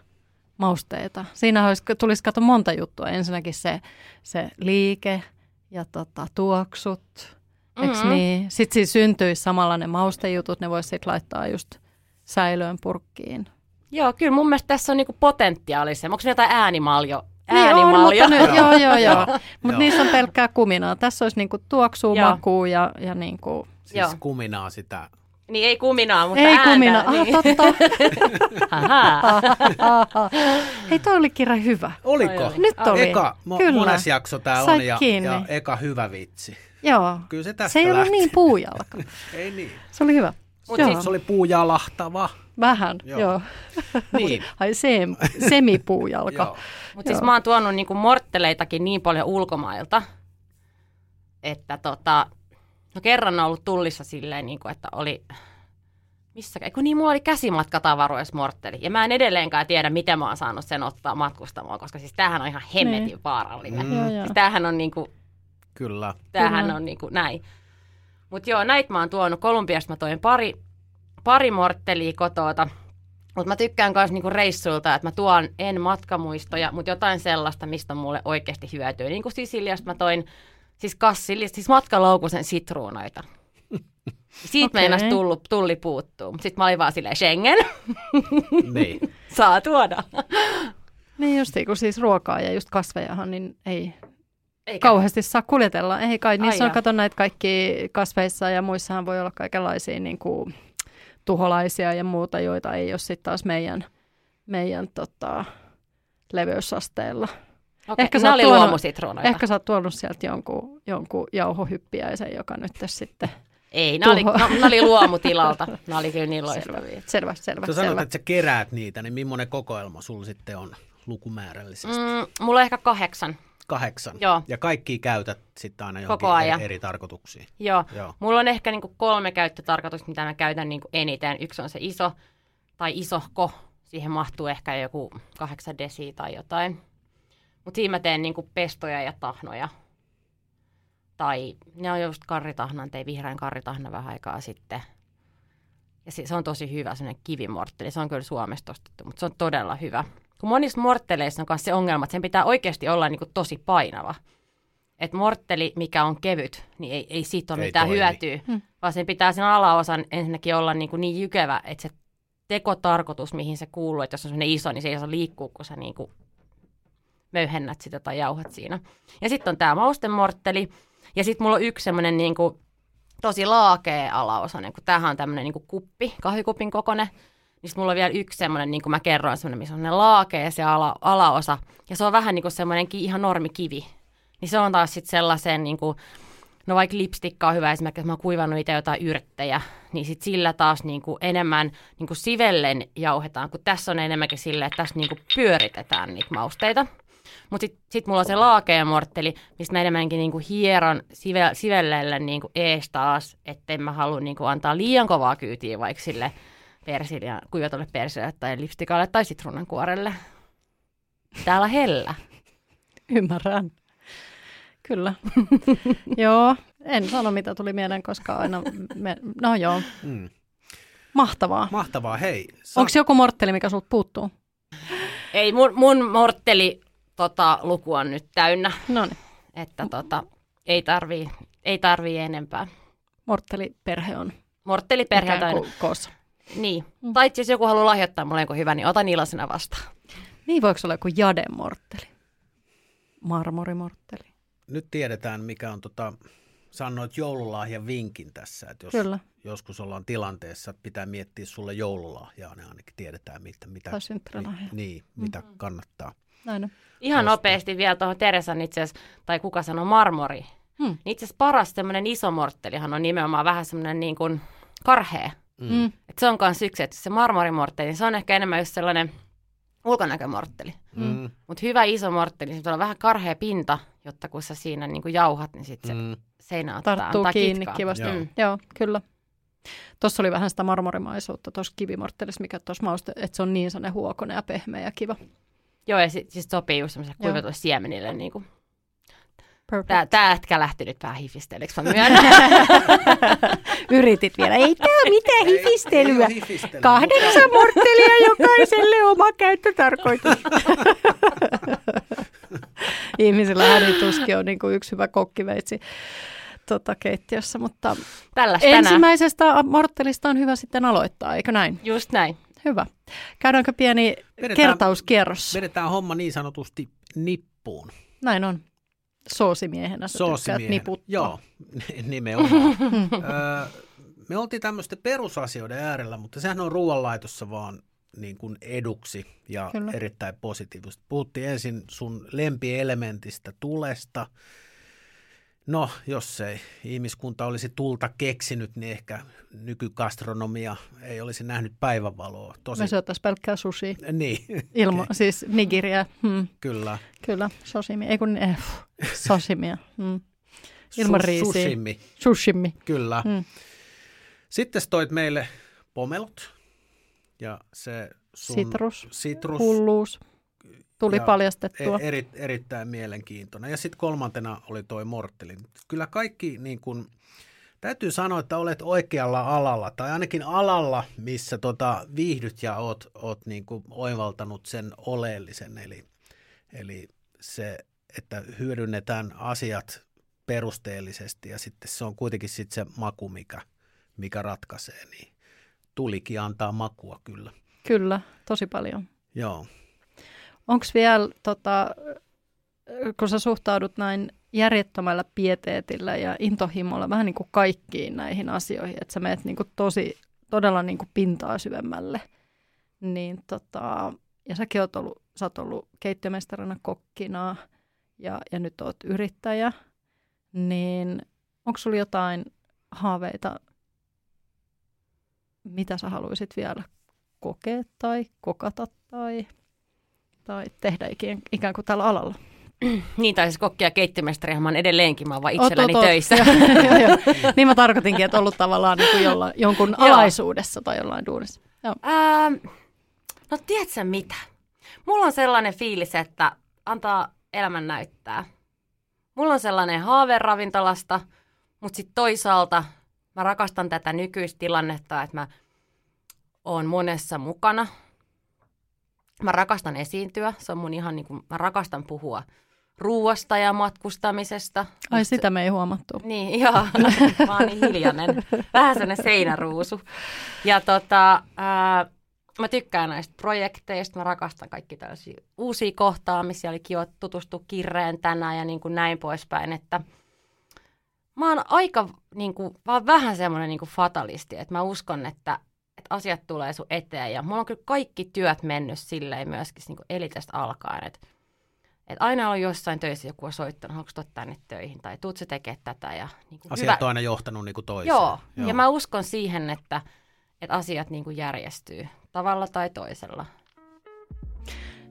mausteita. Siinä olisi, tulisi katsoa monta juttua. Ensinnäkin se, se liike, ja tota, tuoksut, mm-hmm. niin? Sitten siinä syntyisi samalla ne maustejutut, ne voisi sitten laittaa just säilöön purkkiin. Joo, kyllä mun mielestä tässä on niinku potentiaalia se. Onko jotain äänimaljo? Äänimaljo. Niin on, mutta nyt, joo, joo, joo. Mutta niissä on pelkkää kuminaa. Tässä olisi niinku tuoksua, makua ja, ja niinku... Siis joo. kuminaa sitä niin ei kuminaa, mutta Ei ääntä. kuminaa, ah, niin. totta. Hei, toi oli kirja hyvä. Oliko? Nyt oli. Eka, mo- Kyllä. mones jakso tää on ja, ja, eka hyvä vitsi. Joo. Kyllä se tästä Se ei lähti. ollut niin puujalka. ei niin. Se oli hyvä. Mut joo. se oli puujalahtava. Vähän, joo. joo. niin. Ai se, semipuujalka. Mutta siis mä oon tuonut niinku mortteleitakin niin paljon ulkomailta, että tota, No kerran on ollut tullissa silleen, niin kuin, että oli missä, eikö niin, mulla oli käsimatkatavaroissa mortteli. Ja mä en edelleenkään tiedä, miten mä oon saanut sen ottaa matkustamaan, koska siis tämähän on ihan hemmetin Niin. vaarallinen. Mm. Joo, joo. Siis tämähän on niinku, Kyllä. tämähän Kyllä. on niinku näin. Mutta joo, näitä mä oon tuonut. Kolumbiasta mä toin pari, pari morttelia kotoota. Mutta mä tykkään myös niinku reissuilta, että mä tuon en matkamuistoja, mutta jotain sellaista, mistä on mulle oikeasti hyötyä. Niin kuin Sisiliasta mä toin siis kassillista, siis matkalaukusen sitruunoita. Siitä okay. meinas tullu, tulli puuttuu. Sitten mä olin vaan silleen, Schengen, Niin. saa tuoda. Niin just, kun siis ruokaa ja just kasvejahan, niin ei Eikä. kauheasti saa kuljetella. Ei kai, niissä Ai on, kato näitä kaikki kasveissa ja muissahan voi olla kaikenlaisia niin kuin, tuholaisia ja muuta, joita ei ole sitten taas meidän, meidän tota, leveysasteella. Okei, Ehkä sä oot oli tuonut-. Ehkä sä oot tuonut sieltä jonkun, jonkun jauhohyppiäisen, joka nyt sitten... Ei, ne oli, ne oli luomutilalta. Ne oli kyllä niin Selvä, loistavia. selvä, selvä. Sä sanot, selvä. että sä keräät niitä, niin millainen kokoelma sulla sitten on lukumäärällisesti? Mm. Mulla on ehkä kahdeksan. Kahdeksan. Joo. Ja kaikki käytät sitten aina Koko johonkin ajan. eri, eri tarkoituksiin. Joo. Joo. Mulla on ehkä niinku kolme käyttötarkoitusta, mitä mä käytän niinku eniten. Yksi on se iso tai isohko. Siihen mahtuu ehkä joku kahdeksan desi tai jotain. Mutta siinä mä teen niinku pestoja ja tahnoja. Tai ne on just karritahnan, tein vihreän karritahnan vähän aikaa sitten. Ja se, se on tosi hyvä, sellainen kivimortteli. Se on kyllä Suomesta ostettu, mutta se on todella hyvä. Kun monissa mortteleissa on myös se ongelma, että sen pitää oikeasti olla niinku tosi painava. Että mortteli, mikä on kevyt, niin ei, ei siitä ole Ei mitään toimi. hyötyä, Hmm. vaan sen pitää sen alaosan ensinnäkin olla niin, kuin niin jykevä, että se tekotarkoitus, mihin se kuuluu, että jos on sellainen iso, niin se ei saa liikkua, kun sä niin kuin möyhennät sitä tai jauhat siinä. Ja sitten on tämä maustemortteli, ja sitten mulla on yksi semmoinen niin kuin tosi laakea alaosainen, kun tämähän on tämmöinen niin kuin kuppi, kahvikupin kokoinen, niin sitten mulla on vielä yksi semmoinen, niin kuin mä kerroin, semmoinen, missä on semmoinen laakea se ala, alaosa, ja se on vähän niin kuin semmoinen ihan normikivi. Niin se on taas sitten sellaisen, niin kuin, no vaikka lipstikka on hyvä esimerkiksi, että mä oon kuivannut itse jotain yrttejä, niin sitten sillä taas niin kuin enemmän niin kuin sivellen jauhetaan, kun tässä on enemmänkin silleen, että tässä niin kuin pyöritetään niitä mausteita. Mutta sitten sit mulla on se laakea mortteli, mistä mä enemmänkin niinku hieron sive, sivellelle niinku ees taas, ettei mä halua niinku antaa liian kovaa kyytiä vaikka sille persilja, kuivatulle persille tai lipstikalle tai sitruunankuorelle. Täällä hellä. Ymmärrän. Kyllä. joo, en sano mitä tuli mieleen, koska aina... Me... No joo, Mm. mahtavaa. Mahtavaa. Hei, sa- Onko joku mortteli, mikä sulta puuttuu? Ei, mun, mun mortteli tota, luku on nyt täynnä, No niin, että tota, ei tarvii, ei tarvii enempää. mortteliperhe on Mortteliperhe on koossa. Niin. Mm. Tai jos joku haluaa lahjoittaa mulle jonkun hyvän, niin otan iloisena vastaan. Niin voiko olla joku jademortteli? Marmorimortteli. nyt tiedetään, mikä on, tota, sanoit joululahjan vinkin tässä, että jos Kyllä, joskus ollaan tilanteessa, että pitää miettiä sulle joululahjaa, niin ainakin tiedetään, mitä, mitä, synttärilahja. niin, mitä kannattaa. Näin on. Ihan nopeasti vielä tuohon Teresan itse asiassa, tai kuka sanoi marmori. Hmm. Niin itse asiassa paras semmoinen iso morttelihan on nimenomaan vähän semmoinen niin kuin karhea. Mm. Et se on myös yksi, että se marmorimortteli, niin se on ehkä enemmän just sellainen ulkonäkömortteli. Mm. Mutta hyvä iso mortteli, niin olla vähän karhea pinta, jotta kun sä siinä niin kuin jauhat, niin sitten se Mm. seinä ottaa, Tarttuu kiinni kitkaa. kivasti. Joo. Joo. Joo, kyllä. Tuossa oli vähän sitä marmorimaisuutta tuossa kivimorttelissa, mikä tuossa mauste, että se on niin sellainen huokonen ja pehmeä ja kiva. Joo, ja sitten sit sopii just semmoiselle kuivatulle siemenille. Niin kuin. Perfect. Tää, tää ätkä lähti nyt vähän hifistelyksi, mä myönnän. Yritit vielä. Ei tämä mitään ei hifistelyä, Kahdeksan morttelia jokaiselle oma käyttötarkoitus. Ihmisillä hädituskin on niin kuin yksi hyvä kokkiveitsi tota, keittiössä, mutta tänään. ensimmäisestä morttelista on hyvä sitten aloittaa, eikö näin? Just näin. Hyvä. Käydäänkö pieni Vedetään- kertauskierros? Vedetään homma niin sanotusti nippuun. Näin on. Soosimiehenä sä Soosimiehenä. niputtaa. Joo, nimenomaan. Öö, me oltiin tämmöisten perusasioiden äärellä, mutta sehän on ruoanlaitossa vaan niin kuin eduksi ja. Kyllä. erittäin positiivisesti. Puhuttiin ensin sun lempielementistä, tulesta. No, jos ei ihmiskunta olisi tulta keksinyt, niin ehkä nykygastronomia ei olisi nähnyt päivänvaloa. Tosi, Me syöttäisiin pelkkää sushi. niin, Ilma, siis nigiriä. Hmm, kyllä. kyllä, sashimi. Ei kun, eh, sashimia. Hmm. Ilman Su- riisiä. Sushimi, Sushimi. kyllä. Mm. Sitten toit meille pomelut ja se sun Sitrus, sitrus hulluus tuli ja paljastettua. e- eri, erittäin mielenkiintoinen. Ja sitten kolmantena oli toi Morttelin. Kyllä kaikki niin kun, täytyy sanoa, että olet oikealla alalla, tai ainakin alalla, missä tota, viihdyt ja oot, oot niin kuin oivaltanut sen oleellisen, eli, eli se, että hyödynnetään asiat perusteellisesti ja sitten se on kuitenkin sitten se maku, mikä, mikä ratkaisee, niin tulikin antaa makua kyllä. Kyllä, tosi paljon. Joo. Onko vielä, tota, kun sä suhtaudut näin järjettömällä pieteetillä ja intohimolla vähän niin kuin kaikkiin näihin asioihin, että sä meet niin kuin tosi, todella niin kuin pintaa syvemmälle, niin tota, ja säkin oot ollut, sä oot ollut keittiömestarina kokkina ja, ja nyt oot yrittäjä, niin onko sulla jotain haaveita, mitä sä haluaisit vielä kokea tai kokata tai, tai tehdä ikään, ikään kuin tällä alalla? Niin, tai siis kokki ja keittimestarihan mä oon edelleenkin, mä oon vaan itselläni oot, oot. töissä. Joo, joo. niin mä tarkoitinkin, että ollut tavallaan niin kuin jolla, jonkun Joo. alaisuudessa tai jollain duunissa. Joo. Ähm, no tiedätkö mitä? Mulla on sellainen fiilis, että antaa elämän näyttää. Mulla on sellainen haave ravintolasta, mutta sitten toisaalta mä rakastan tätä nykyistä tilannetta, että mä oon monessa mukana. Mä rakastan esiintyä, se on mun ihan niin kuin, mä rakastan puhua ruuasta ja matkustamisesta. Ai sitä me ei huomattu. niin, joo. Mä oon niin hiljainen. Vähän sellainen seinäruusu. Ja tota, ää, mä tykkään näistä projekteista. Mä rakastan kaikki tällaisia uusia kohtaamisia. Oli kiva tutustua kirreen tänään ja niin kuin näin poispäin. Että mä oon aika niin kuin, vaan vähän semmoinen niin kuin fatalisti, että mä uskon, että, että asiat tulee sun eteen. Ja mulla on kyllä kaikki työt mennyt silleen myöskin niin kuin elitestä alkaen, että et aina on jossain töissä joku on soittanut, onko tuot tänne töihin, tai tuut se tekee tätä. Ja niin kuin Asiat on aina johtanut niin kuin toiseen. Joo. Joo, ja mä uskon siihen, että, että asiat niin kuin järjestyy tavalla tai toisella.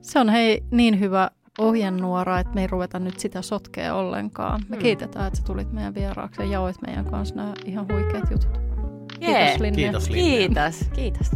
Se on hei niin hyvä ohjenuora, että me ei ruveta nyt sitä sotkea ollenkaan. Me Hmm. kiitetään, että sä tulit meidän vieraaksi ja jaoit meidän kanssa nämä ihan huikeat jutut. Kiitos Linnea. Kiitos Linnea. Kiitos. Kiitos.